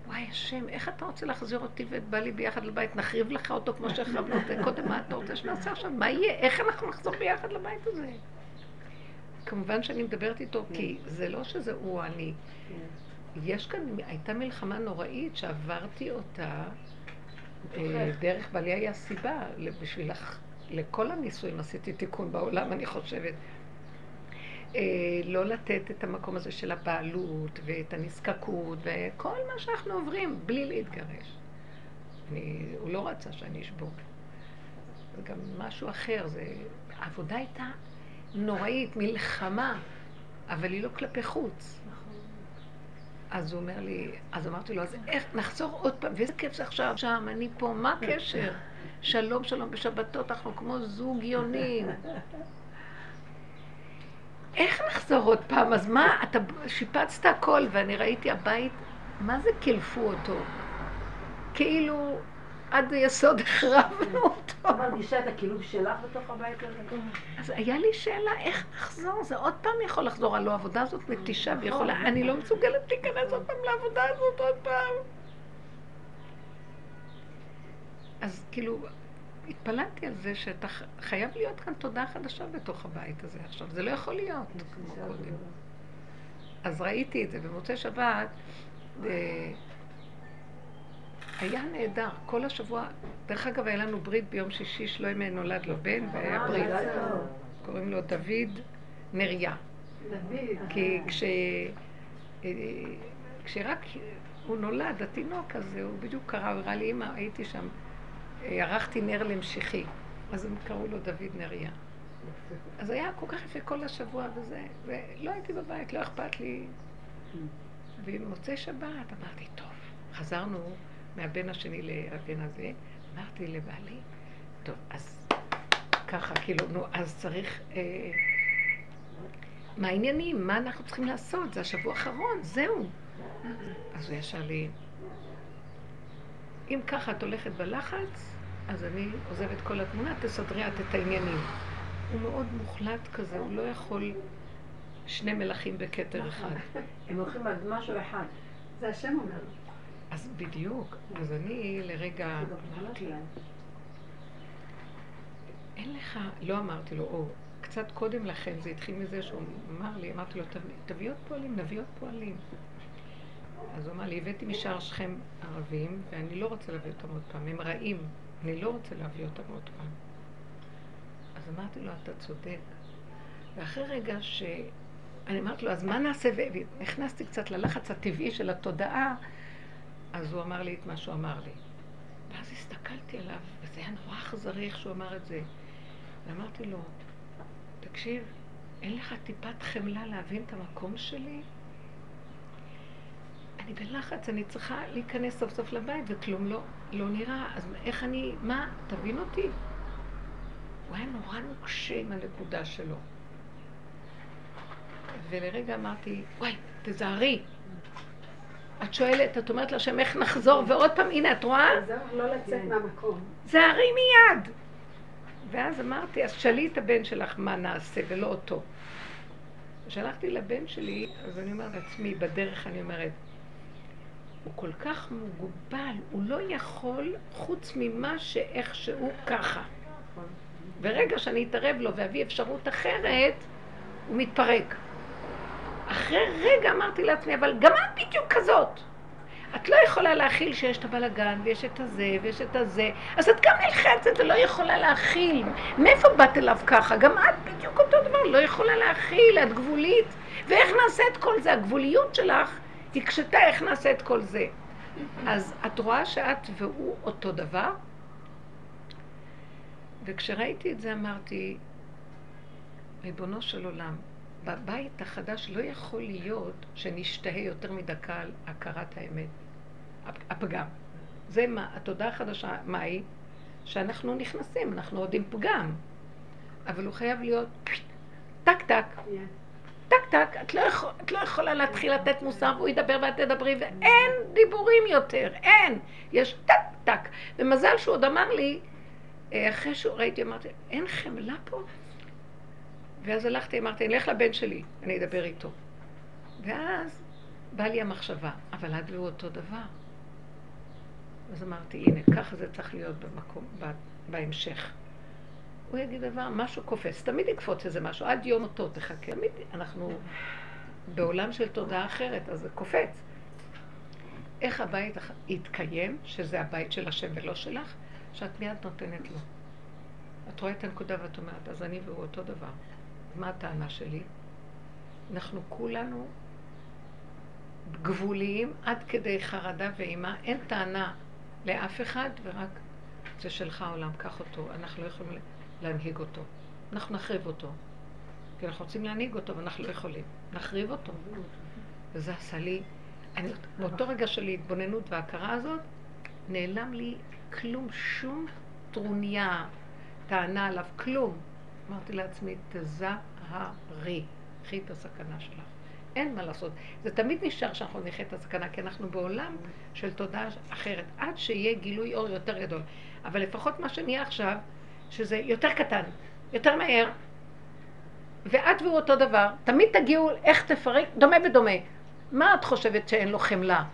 וואי, השם, איך אתה רוצה להחזיר אותי ואת בעלי ביחד לבית? נחריב לך אותו כמו שהחרבנו אותו [laughs] קודם, מה אתה רוצה שנעשה עכשיו? מה יהיה? איך אנחנו נחזור ביחד לבית הזה? כמובן שאני מדברת איתו, כי זה לא שזה הוא אני. יש כאן, הייתה מלחמה נוראית שעברתי אותה אה, דרך בעלי היה סיבה, בשביל לכל הנישואים עשיתי תיקון בעולם, אני חושבת. אה, לא לתת את המקום הזה של הבעלות ואת הנזקקות וכל מה שאנחנו עוברים בלי להתגרש. אני, הוא לא רצה שאני אשבור. זה גם משהו אחר, זה... העבודה הייתה נוראית, מלחמה, אבל היא לא כלפי חוץ. אז הוא אומר לי, אז אמרתי לו, אז איך, נחזור עוד פעם, ואיזה כיף זה עכשיו, שם, אני פה, מה הקשר? שלום, שלום, בשבתות אנחנו כמו זוג יונים. איך נחזור עוד פעם? אז מה, אתה שיפצת הכל, ואני ראיתי הבית, מה זה קילפו אותו? כאילו, עד היסוד החרבנו אותו. את מרגישה את הקילוב שלך בתוך הבית הזה? אז היה לי שאלה, איך נחזור? זה עוד פעם יכול לחזור, הלוא העבודה הזאת מתישה ויכולה, אני לא מסוגלת להיכנס עוד פעם לעבודה הזאת עוד פעם. אז כאילו, התפללתי על זה שאתה חייב להיות כאן תודה חדשה בתוך הבית הזה עכשיו, זה לא יכול להיות כמו קודם. אז ראיתי את זה במוצאי שבת, אה, היה נהדר, כל השבוע, דרך אגב היה לנו ברית ביום שישי, שלוימי נולד לו בן, והיה ברית, קוראים לו דוד נריה. כי כש... אה, כשרק הוא נולד, התינוק הזה, הוא בדיוק קרא, הוא הראה לי, אמא, הייתי שם, אה, ערכתי נר למשיחי, אז הם קראו לו דוד נריה. אז היה כל כך יפה כל השבוע וזה, ולא הייתי בבית, לא אכפת לי. ובמוצאי שבת אמרתי, טוב, חזרנו מהבן השני לבן הזה, אמרתי לבעלי, טוב, אז ככה, כאילו, נו, אז צריך... אה, מה העניינים? מה אנחנו צריכים לעשות? זה השבוע האחרון, זהו. אז הוא ישר לי, אם ככה את הולכת בלחץ, אז אני עוזבת כל התמונה, תסדרי את את העניינים. הוא מאוד מוחלט כזה, הוא לא יכול שני מלכים בכתר אחד. הם הולכים על משהו אחד. זה השם אומר. אז בדיוק, אז אני לרגע אין לך, לא אמרתי לו, או, קצת קודם לכן זה התחיל מזה שהוא אמר לי, אמרתי לו, תביא עוד פועלים, נביא עוד פועלים. אז הוא אמר לי, הבאתי משער שכם ערבים, ואני לא רוצה להביא אותם עוד פעם, הם רעים, אני לא רוצה להביא אותם עוד פעם. אז אמרתי לו, אתה צודק. ואחרי רגע ש... אני אמרתי לו, אז מה נעשה? ונכנסתי קצת ללחץ הטבעי של התודעה, אז הוא אמר לי את מה שהוא אמר לי. ואז הסתכלתי עליו, וזה היה נורא אכזרי איך שהוא אמר את זה. ואמרתי לו, תקשיב, אין לך טיפת חמלה להבין את המקום שלי? אני בלחץ, אני צריכה להיכנס סוף סוף לבית וכלום לא, לא נראה, אז איך אני, מה, תבין אותי? הוא היה נורא נוקשה עם הנקודה שלו. ולרגע אמרתי, וואי, תזהרי. את שואלת, את אומרת להשם איך נחזור, ועוד פעם, הנה, את רואה? לא לצאת מהמקום. זהרי מיד. ואז אמרתי, אז שאלי את הבן שלך מה נעשה, ולא אותו. שלחתי לבן שלי, אז אני אומרת לעצמי, בדרך אני אומרת, הוא כל כך מוגבל, הוא לא יכול חוץ ממה שאיכשהו ככה. ברגע שאני אתערב לו ואביא אפשרות אחרת, הוא מתפרק. אחרי רגע אמרתי לעצמי, אבל גם את בדיוק כזאת. את לא יכולה להכיל שיש את הבלגן, ויש את הזה, ויש את הזה, אז את גם נלחצת ולא יכולה להכיל. מאיפה באת אליו ככה? גם את בדיוק אותו דבר, לא יכולה להכיל, את גבולית. ואיך נעשה את כל זה? הגבוליות שלך הקשתה איך נעשה את כל זה. אז את רואה שאת והוא אותו דבר? וכשראיתי את זה אמרתי, ריבונו של עולם, בבית החדש לא יכול להיות שנשתהה יותר מדקה על הכרת האמת, הפגם. זה מה, התודעה החדשה, מה היא? שאנחנו נכנסים, אנחנו עוד עם פגם. אבל הוא חייב להיות טק טק. טק טק, את לא, יכול, את לא יכולה להתחיל לתת מוסר והוא ידבר ואת תדברי ואין דיבורים יותר, אין. יש טק טק. ומזל שהוא עוד אמר לי, אה, אחרי שהוא ראיתי, אמרתי, אין חמלה פה? ואז הלכתי, אמרתי, אני אלך לבן שלי, אני אדבר איתו. ואז באה לי המחשבה, אבל את והוא אותו דבר. אז אמרתי, הנה, ככה זה צריך להיות במקום, בהמשך. הוא יגיד דבר, משהו קופץ, תמיד יקפוץ איזה משהו, עד יום אותו תחכה. תמיד, אנחנו בעולם של תודעה אחרת, אז זה קופץ. איך הבית יתקיים, שזה הבית של השם ולא שלך, שאת מיד נותנת לו. את רואה את הנקודה ואת אומרת, אז אני והוא אותו דבר. מה הטענה שלי? אנחנו כולנו גבוליים עד כדי חרדה ואימה. אין טענה לאף אחד, ורק זה שלך העולם, קח אותו. אנחנו לא יכולים להנהיג אותו. אנחנו נחריב אותו. כי אנחנו רוצים להנהיג אותו, ואנחנו לא יכולים. נחריב אותו. וזה עשה לי, אני, באותו רגע של התבוננות וההכרה הזאת, נעלם לי כלום, שום טרוניה, טענה עליו, כלום. אמרתי לעצמי, תזהרי, קחי את הסכנה שלך. אין מה לעשות. זה תמיד נשאר שאנחנו נחיה את הסכנה, כי אנחנו בעולם של תודעה אחרת, עד שיהיה גילוי אור יותר גדול. אבל לפחות מה שנהיה עכשיו, שזה יותר קטן, יותר מהר, ואת והוא אותו דבר, תמיד תגיעו איך תפרק, דומה ודומה. מה את חושבת שאין לו חמלה?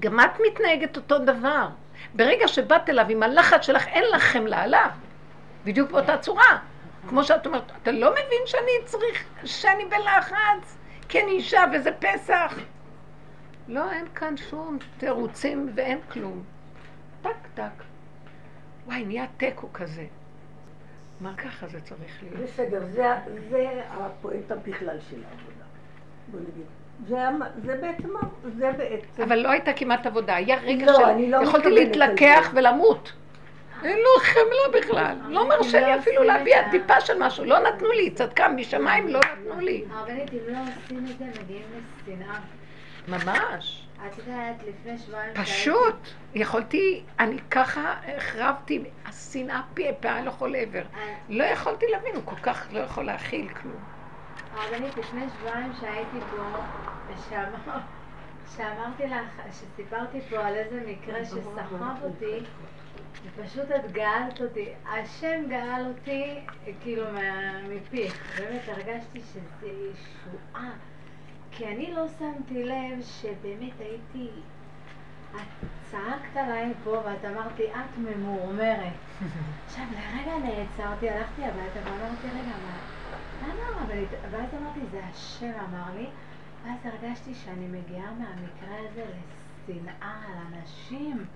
גם את מתנהגת אותו דבר. ברגע שבאת אליו עם הלחץ שלך, אין לך חמלה עליו. בדיוק באותה צורה. כמו שאת אומרת, אתה לא מבין שאני צריך, שאני בלחץ, כי אני אישה וזה פסח. לא, אין כאן שום תירוצים ואין כלום. טק טק. וואי, נהיה תיקו כזה. מה ככה זה צריך להיות? בסדר, זה, זה הפואנטה בכלל של העבודה. בוא נגיד. זה, זה בעצם, זה בעצם... אבל לא הייתה כמעט עבודה, היה רגע לא, של... אני לא יכולתי להתלקח. ולמות. אין לו חמלה בכלל. לא מרשה לי אפילו להביע טיפה של משהו. לא נתנו לי, צדקה משמיים לא נתנו לי. הרבנית, אם לא עושים את זה, מגיעים לשנאה. ממש. את יודעת, לפני שבועיים... פשוט. יכולתי, אני ככה החרבתי, השנאה פעל לכל עבר. לא יכולתי להבין, הוא כל כך לא יכול להכיל כלום. הרבנית, לפני שבועיים שהייתי פה, שאמרתי לך, שסיפרתי פה על איזה מקרה שסחב אותי, ופשוט את גאלת אותי. השם גאל אותי, כאילו, מפיך. באמת הרגשתי שזה ישועה. כי אני לא שמתי לב שבאמת הייתי... את צעקת עליי פה ואת אמרת לי, את ממורמרת. [laughs] עכשיו, לרגע נעצרתי, הלכתי הביתה ואמרתי, רגע, מה... למה הרבנית? ואז אמרתי, זה השם אמר לי, ואז הרגשתי שאני מגיעה מהמקרה הזה לשנאה על אנשים,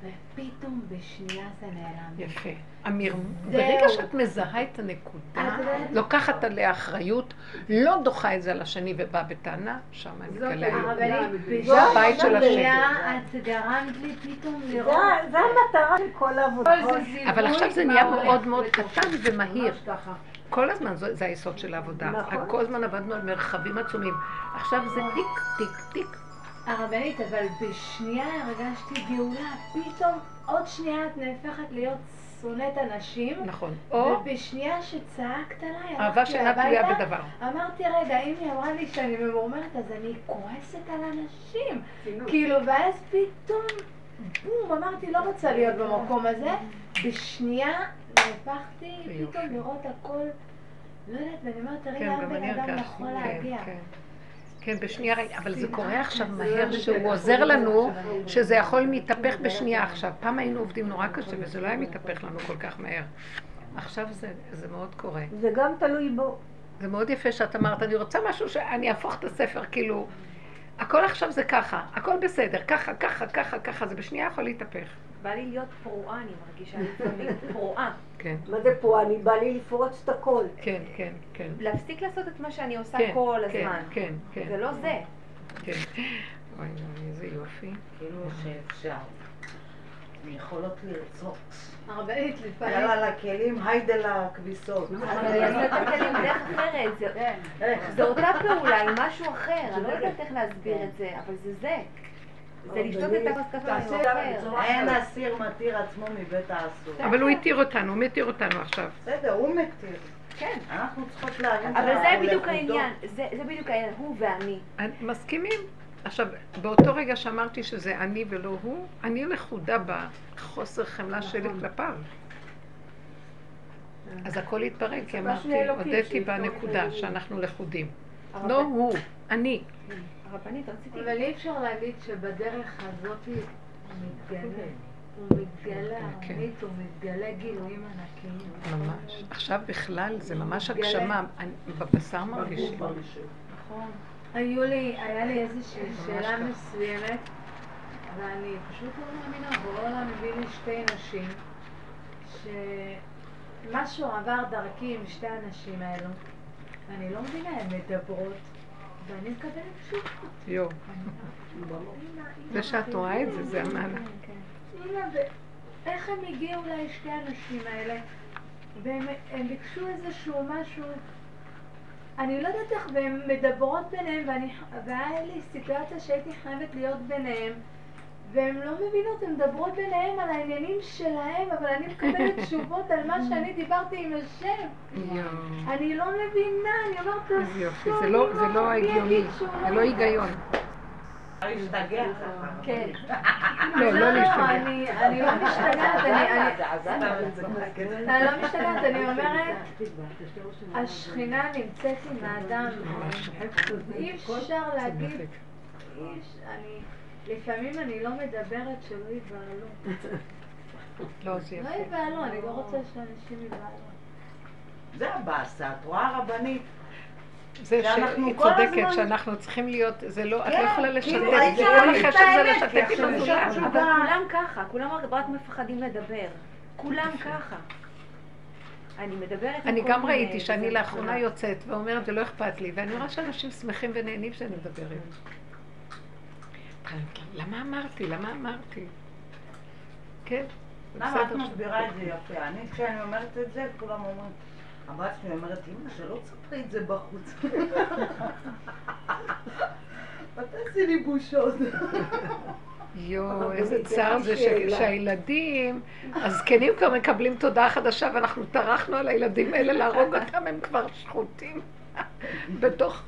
ופתאום בשנייה זה נעלם. יפה. אמיר, זהו. ברגע שאת מזהה את הנקודה, לוקחת עליה אחריות, לא דוחה את זה על השני ובאה בטענה, שם אני. הרבנית, זה הבית של. בשנייה את גרמת לי פתאום לראות... זה- זה המטרה של כל העבודה. אבל עכשיו זה נהיה מאוד מאוד. קטן ומהיר. כל הזמן זה, זה היסוד של העבודה. נכון. כל הזמן עבדנו על מרחבים עצומים. עכשיו זה טיק, טיק, טיק. הרבנית, אבל בשנייה הרגשתי גאולה, פתאום עוד שנייה את נהפכת להיות שונאת אנשים. נכון. או ובשנייה שצעקת עליי, אהבה שאינה תלויה בדבר. אמרתי, רגע, אם היא אמרה לי שאני ממורמרת, אז אני כועסת על אנשים. כאילו, ואז פתאום, בום, אמרתי, לא רוצה להיות במקום הזה. בשנייה נהפכתי. פתאום לראות הכל, לא יודעת, ואני אומרת, תראי כן, גם בן אדם. יכול כן, להגיע. כן. בשנייה רגע, אבל זה קורה עכשיו מהר שהוא עוזר לנו, שזה יכול להתהפך בשנייה עכשיו. פעם היינו עובדים נורא קשה וזה לא היה מתהפך לנו כל כך מהר. עכשיו זה, זה מאוד קורה. זה גם תלוי בו. זה מאוד יפה שאת אמרת, אני רוצה משהו שאני אהפוך את הספר, כאילו, הכל עכשיו זה ככה, הכל בסדר, ככה, ככה, ככה, ככה, זה בשנייה יכול להתהפך. בא לי להיות פרועה, אני מרגישה לפעמים. [laughs] פרועה. כן, מה זה פה? אני בא לי לפרוץ את הכל. כן, כן, כן. להפסיק לעשות את מה שאני עושה כן, כל כן, הזמן. כן, כן, זה לא זה. כן. אוי, אוי, איזה יופי. כאילו שאפשר. יכולות לרצות. הרבנית, לפעמים... יאללה, לכלים, היידה לכביסות. אעשה את הכלים בדרך אחרת. זה- זה אותה פעולה עם משהו אחר. אני לא יודעת איך להסביר את זה, אבל זה זה. זה לשתות את הכוס אחר. בצורה אין. אסיר מתיר עצמו מבית האסור. אבל הוא התיר אותנו, הוא מתיר אותנו עכשיו. בסדר, הוא מתיר. כן. אנחנו צריכות להבין אבל זה בדיוק. העניין. זה זה בדיוק העניין. הוא ואני. אני- מסכימים? עכשיו, באותו רגע שאמרתי שזה אני ולא הוא, אני לכודה בחוסר חמלה שלי כלפיו. אז הכל התפרק, כי אמרתי, הודיתי את בנקודה. שאנחנו לכודים. לא הוא, אני. הרבנית, רציתי... אבל אי אפשר להגיד שבדרך הזאת מתגלה. הוא מתגלה, כן. הרבנית, הוא מתגלה גילויים ענקיים. ממש. עכשיו בכלל זה ממש. הגשמה. אני- בבשר מרגישים. נכון. היו לי, היה לי איזושהי שאלה. מסוימת, ואני פשוט לא מאמינה, בורא מביא לי שתי נשים, שמשהו עבר דרכי עם שתי הנשים האלו, ואני לא מבינה, הן מדברות, ואני מקבלת תשובות. יואו. זה שאת רואה את זה, זה כן, המעלה. אמא, ו- איך הם הגיעו לשתי הנשים האלה? והם הם ביקשו איזשהו משהו, אני לא יודעת איך, והן מדברות ביניהם, והיה לי סיטואציה שהייתי חייבת להיות ביניהם, והן לא מבינות, הן מדברות ביניהם על העניינים שלהם, אבל אני מקבלת [laughs] תשובות על מה שאני דיברתי עם השם. אני לא מבינה, אני אומרת לו, איזה יופי. זה לא- זה לא הגיוני. זה לא היגיון. להשתגע. כן. לא, לא להשתגע. אני לא משתגעת, אני- לא משתגעת, אני אומרת, השכינה נמצאת עם האדם. אי אפשר להגיד, אי אפשר- אני, לפעמים אני לא מדברת שלא ייבהלו. לא, זה לא יפה. ייבהלו, אני לא רוצה שאנשים ייבהלו. זה הבאסה, את רואה רבנית? זה שהיא צודקת, שאנחנו צריכים להיות, זה לא, את לא כן, יכולה לשתף, כאילו, זה כל להגיד את החשב זה לשתף עם עכשיו הזולת. יש אבל גם- כולם ככה, כולם רק מפחדים לדבר. כולם ככה. אני מדברת אני גם ראיתי שאני לאחרונה. יוצאת ואומרת, זה לא אכפת לי, ואני רואה שאנשים שמחים ונהנים שאני מדברת. למה אמרתי? למה אמרתי? כן, למה את. מסבירה את זה יפה? אני, כשאני אומרת את זה, כולם אומרים... הבת שלי אומרת, אמא, שלא תספרי את זה בחוץ. אל תעשי לי בושות. יואו, איזה זה צער זה. שהילדים, הזקנים כבר מקבלים תודעה חדשה ואנחנו טרחנו על הילדים האלה להרוג אותם, הם כבר שחוטים [laughs] בתוך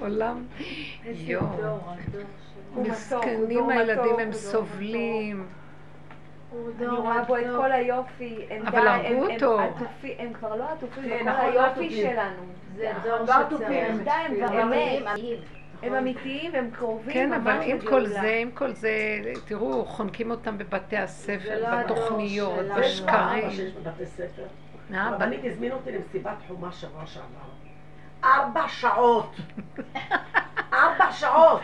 עולם. יואו. מסכנים הילדים, הם סובלים. אני רואה בו את. כל היופי, הם אבל הרגו הם- אותו. הם הם כבר לא עטופים, כן, בכל נכון, לא היופי. שלנו. זה דור לא עטופים. שצריך. די, הם הם. אמיתיים. הם אמיתיים, הם קרובים כן, אבל עם כל. זה, עם כל זה, תראו, חונקים אותם בבתי זה הספר, לא הדור בתוכניות, שלנו. יש באבא בשקרים. שיש בבתי ספר. ב- הרבנית הזמין אותי למסיבת חומה שבוע שעבר. ארבע שעות. [laughs] ארבע שעות.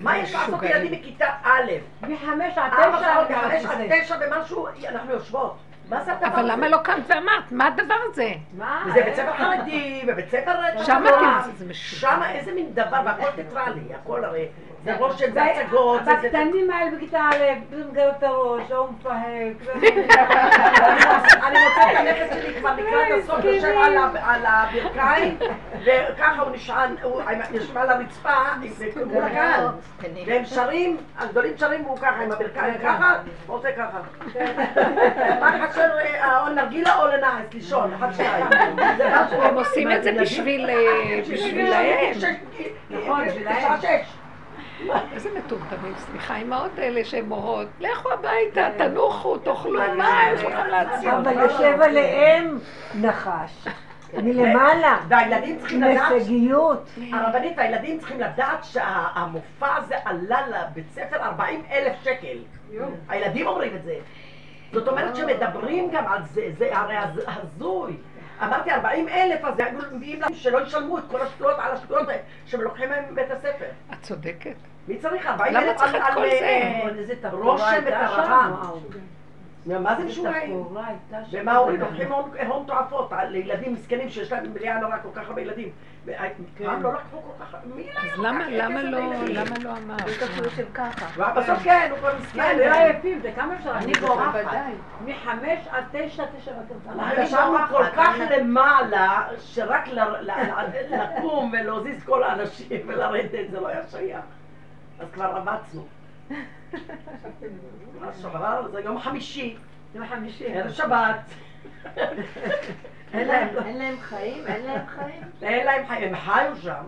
מה יש לעשות. ילדים מכיתה א'? מחמש עד תשע מחמש עד. תשע ומשהו, אנחנו יושבות. מה זה הדבר הזה? אבל למה לא קמת ואמרת? מה הדבר הזה? מה? וזה בית ספר חרדי, ובית ספר... שם תורה. אתם- זה. שם איזה מין דבר, והכל ניטרלי, הכל הרי... זה הצגות, זה... זה- בקטנים האלה בכיתה א', זה מגרד את הראש, ההוא מפהק. [laughs] אני מוצאת את הנכד שלי כבר לקראת הסוף, יושב על הברכיים, וככה הוא נשען, הוא יושב על הרצפה, מול הקהל. והם שרים, הגדולים שרים והוא ככה, עם הברכיים ככה, הוא עושה ככה. מה חסר, אה, או נרגילה או לנעס, לישון, אחד שניים. זה משהו- הם עושים את זה בשביל, אה, בשבילהם. נכון, בשבילהם. איזה מטומטמים, סליחה, האימהות האלה שהן מורות, לכו הביתה, תנוחו, תאכלו, מה יש לכם להציע? אבל יושב עליהם נחש. מלמעלה. [laughs] והילדים צריכים לדעת, הישגיות. הרבנית, הילדים צריכים לדעת שהמופע הזה עלה לבית ספר 40 אלף שקל. הילדים אומרים את זה. זאת אומרת שמדברים גם על זה, זה הרי הז- הזוי. אמרתי 40 אלף, אז היו מביאים להם שלא ישלמו את כל השטויות על השטויות האלה שהם לוקחים מהם מבית הספר. את צודקת. מי צריך 40 למה אלף על? אה, איזה תפאורה רושם? וואו. מה זה משוגעים? ומה אומרים? לוקחים הון- תועפות על ילדים מסכנים שיש להם מליאה נורא כל כך הרבה ילדים. פעם לא לקחו כל כך... מי אז למה, לא, למה לא אמרת? של ככה. בסוף כן, הוא כבר מה, מסכן. הם נראה יפים, זה כמה אפשר אני בורחת. מחמש עד תשע, תשע. אנחנו ישבנו כל כך למעלה, שרק לקום ולהזיז כל האנשים ולרדת זה לא היה שייך. אז כבר רבצנו. זה יום חמישי, יום חמישי. ערב שבת. אין להם, חיים? אין להם חיים? אין להם חיים, הם חיו שם.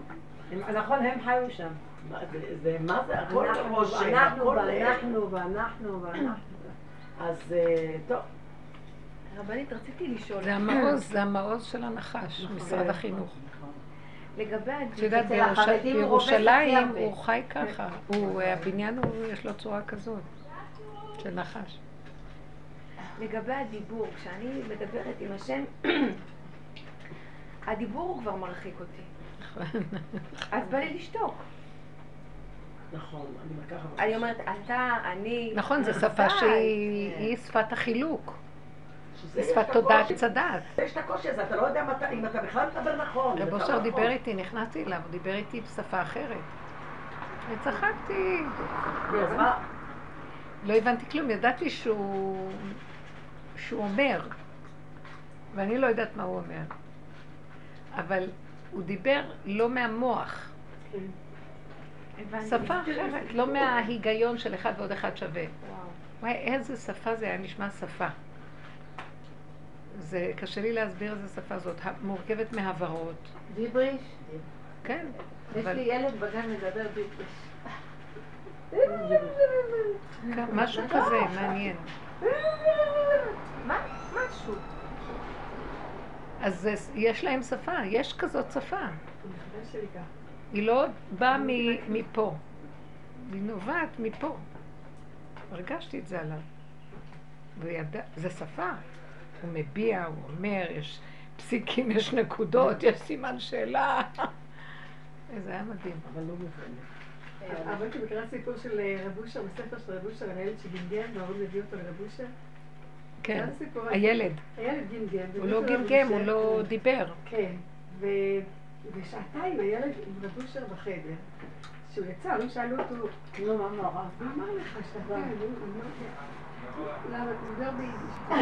נכון, הם חיו שם. זה- מה זה, הכל אנחנו, רושם, ואנחנו, הכל... ואנחנו, ואנחנו, ואנחנו. אז אה, טוב. רבנית, רציתי לשאול. זה המעוז, זה המעוז של הנחש, משרד החינוך. לגבי יודעת, אצל החרדים הוא רובץ הכי בירושלים. הוא חי ככה, הוא, הבניין הוא, יש לו צורה כזאת, של נחש. לגבי הדיבור, כשאני מדברת עם השם, [coughs] הדיבור הוא כבר מרחיק אותי. אז בא לי לשתוק. נכון, אני אומרת, אתה, אני... נכון, זו. שפה שהיא היא שפת החילוק, שפת תודעת הדעת. יש את הקושי הזה, אתה לא יודע אם אתה בכלל מדבר נכון. רב אושר לא דיבר נכון. איתי, נכנסתי אליו, הוא דיבר איתי בשפה אחרת. וצחקתי? לא הבנתי כלום, ידעתי שהוא, אומר, ואני לא יודעת מה הוא אומר. אבל הוא דיבר לא מהמוח. שפה אחרת, לא מההיגיון של אחד ועוד אחד שווה. וואי, איזה שפה זה היה נשמע שפה. זה קשה לי להסביר איזה שפה זאת, מורכבת מהברות. דיבריש? כן, יש לי ילד בגן מדבר דיבריש. כן, משהו [laughs] כזה, מעניין. מה? משהו. אז יש להם שפה, יש כזאת שפה. היא לא באה מפה, היא נובעת מפה. הרגשתי את זה עליו. וידע, זה שפה. הוא מביע, הוא אומר, יש פסיקים, יש נקודות, יש סימן שאלה. [laughs] זה היה מדהים. אבל לא מובנת. הבנתי מכירה סיפור של אה, רב אושר, בספר של רב אושר, על הילד שגמגם, וההורים הביאו אותו לרב אושר. כן. הילד. הילד גמגם. הוא לא גמגם, הוא. לא דיבר. כן, ו... ושעתיים הילד עם רב אושר בחדר. כשהוא יצא, הם שאלו אותו, נו, מה נורא? מה אמר לך שעתיים? הוא אמר, למה, הוא מדבר ביידיש. [laughs]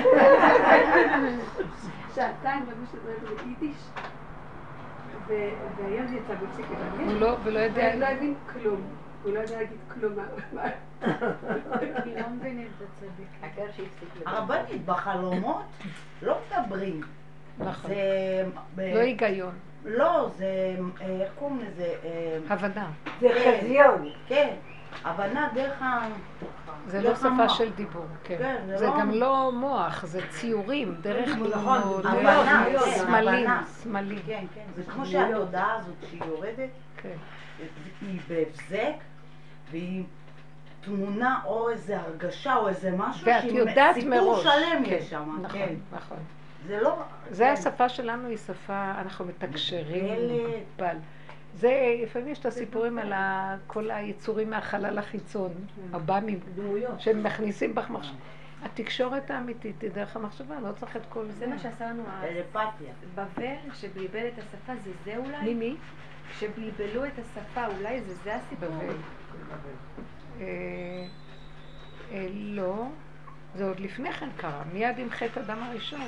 שעתיים אושר מדבר ביידיש, והילד יצא לדבר. הוא לא, ולא הוא יודע... לא הבין כלום. הוא לא יודע להגיד כלום. כי לא מבינים את הצדיק. הרבנית, בחלומות לא מדברים. נכון. לא היגיון, לא, זה... אה, איך קוראים לזה? אה, הבנה. זה חזיון. כן, הבנה דרך ה... זה לא דרך שפה. של דיבור, כן. כן, זה לא- גם לא מוח, זה ציורים, דרך נכון, תמונות, כן, סמלים. סמלים. כן, כן, זה כמו שהתודעה הזאת שהיא יורדת, כן. היא בהבזק, והיא תמונה או איזה הרגשה או איזה משהו, ואת יודעת מראש. שלם כן, יש שם, נכון, כן. נכון. זה לא... זה כן. השפה שלנו, היא שפה, אנחנו מתקשרים. מוגבל. זה, לפעמים יש את הסיפורים על כל היצורים מהחלל החיצון, הבאמים, דמויות. שהם מכניסים בך מחשב. התקשורת האמיתית היא דרך המחשבה, לא צריך את כל זה זה. מה שעשה לנו. בבל, שבלבל את השפה, זה זה אולי? מי מי? שבלבלו את השפה, אולי זה זה הסיפור? בבל. אה, אה, לא, זה עוד לפני כן קרה, מיד עם חטא הדם הראשון.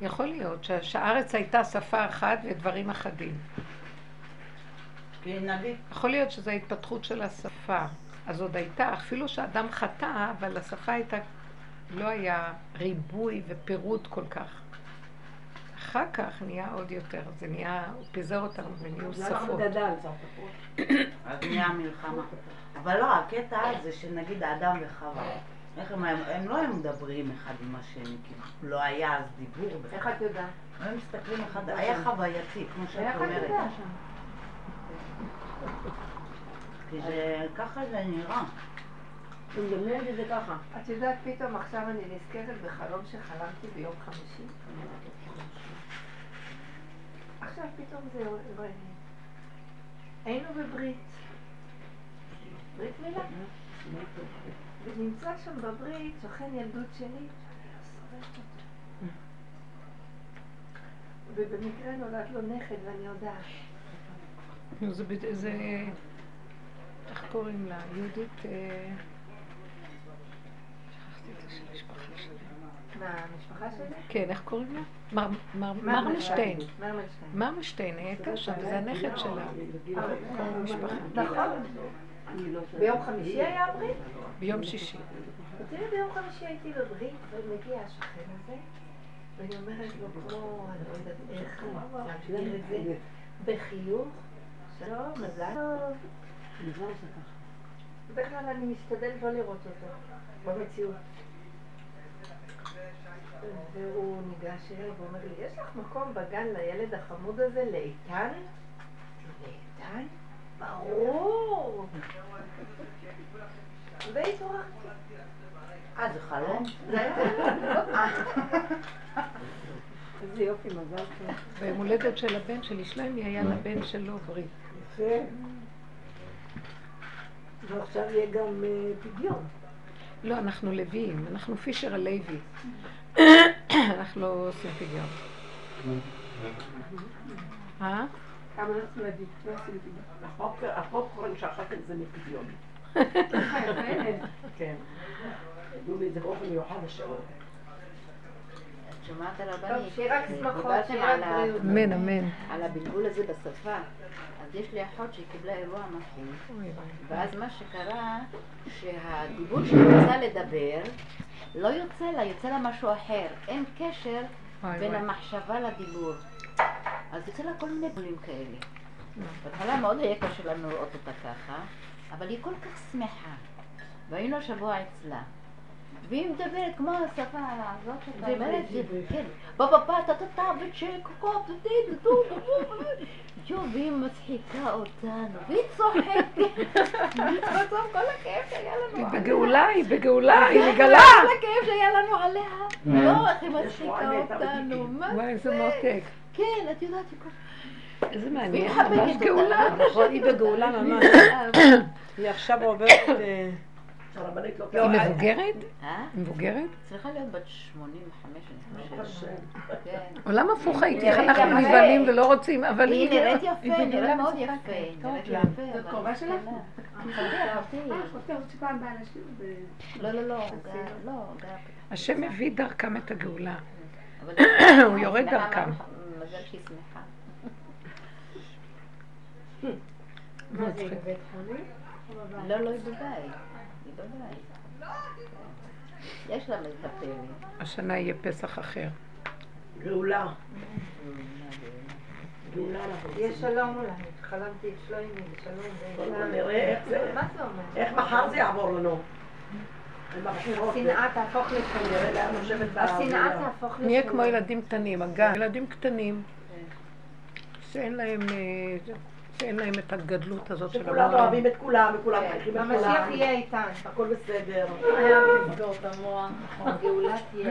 יכול להיות שה- שהארץ הייתה שפה אחת ודברים אחדים. נגיד, יכול להיות שזו ההתפתחות של השפה. אז עוד הייתה, אפילו שאדם חטא, אבל השפה הייתה, לא היה ריבוי ופירוט כל כך. אחר כך נהיה עוד יותר, זה נהיה, הוא פיזר אותם ונהיו שפות. אז נהיה מלחמה. אבל לא, הקטע זה שנגיד האדם וחווה, איך הם, היו- הם לא היו מדברים אחד עם השני, כאילו, לא היה אז דיבור בכלל. איך את יודעת? הם מסתכלים אחד, היה חווייתי, כמו שאת אומרת. כי זה, ככה זה נראה. הוא מדמיין את זה ככה. את יודעת, פתאום עכשיו אני נזכרת בחלום שחלמתי ביום חמישי. עכשיו פתאום זה... היינו בברית. ברית מילה. ונמצא שם בברית שוכן ילדות שלי. ובמקרה נולד לו נכד ואני יודעת. נו, זה, זה, איך קוראים לה? יהודית, אה, שכחתי את השם המשפחה שלה. מהמשפחה שלי? כן, איך קוראים לה? מרמשטיין. מרמלשטיין. מרמשטיין הייתה שם, זה הנכד שלה. המשפחה. נכון. ביום חמישי היה הברית? ביום שישי. תראי, ביום חמישי הייתי בברית, ומגיע השכן הזה, ואני אומרת לו כמו, אני לא יודעת איך להגדיר את זה, בחיוך, שלום, מזל טוב. בדרך כלל אני משתדלת לא לראות אותו, במציאות. והוא ניגש אליי ואומר לי, יש לך מקום בגן לילד החמוד הזה, לאיתן? לאיתן? ברור! והתעוררתי. אה, זה חלום? איזה יופי, מזל טוב. ביום הולדת של הבן שלי, שלומי, היה לבן שלו ברית. יפה. ועכשיו יהיה גם אה, פדיון. לא, אנחנו לוויים, אנחנו פישר הלוי. [coughs] אנחנו לא עושים פדיון. אה? כמה? לא עשינו פדיון. הפופ- הפופקורן שאכלתם זה מפדיון. כן. לי את זה באופן מיוחד השעון. את שומעת דיברתם על רק ה- בריאות. אמן, אמן. על הבלבול הזה בשפה. אז יש לי אחות שהיא קיבלה אירוע מפחיד, ואז מה שקרה, שהדיבור שהיא רוצה לדבר, לא יוצא לה, יוצא לה משהו אחר. אין קשר בין. המחשבה לדיבור. אז יוצא לה כל מיני בולים כאלה. בהתחלה מאוד היה קשה לנו לראות אותה ככה, אבל היא כל כך שמחה. והיינו השבוע אצלה. והיא מדברת כמו השפה הזאת שאתה אומרת, כן, בבא טאטה וצ'ק קופ טטי טטו יו, והיא מצחיקה אותנו, והיא צוחקת. בסוף כל הכאב שהיה לנו היא עליה. בגאולה, היא בגאולה, היא כל מגלה. הכאב שהיה לנו עליה. לא, איך היא מצחיקה אותנו, מה וואי, איזה זה? מותק. כן, את יודעת, היא כל איזה מעניין, ממש. גאולה. נכון, היא בגאולה ממש. היא עכשיו עוברת... אה, לא היא מבוגרת? אה? היא מבוגרת? צריכה להיות בת 85, אני חושבת. כן. עולם הפוך הייתי, איך אנחנו. נבהלים ולא רוצים, אבל היא. נראית יפה, היא נראית מאוד. יפה. נראית. יפה. זאת קרובה שלך? אה. לא, לא, לא, לא, השם מביא דרכם את הגאולה. הוא יורד דרכם. מזל שהיא שמחה. מה זה, בבית חולים? לא, לא, היא בבית. היא בבית. יש לה מטפלת. השנה יהיה פסח אחר. גאולה. גאולה אנחנו יהיה רוצים. שלום אולי, חלמתי את שלוימי, שלום. נראה? איך מחר זה יעבור לנו. השנאה תהפוך בעבודה. תהפוך לשנאה. נהיה כמו ילדים קטנים, הגן. ילדים קטנים, שאין להם, אה, שאין להם את הגדלות הזאת של שכולם המוח. אוהבים את כולם, וכולם מחייכים את המשיח כולם. יהיה איתן. הכל בסדר. לסגור את המוח. הגאולה תהיה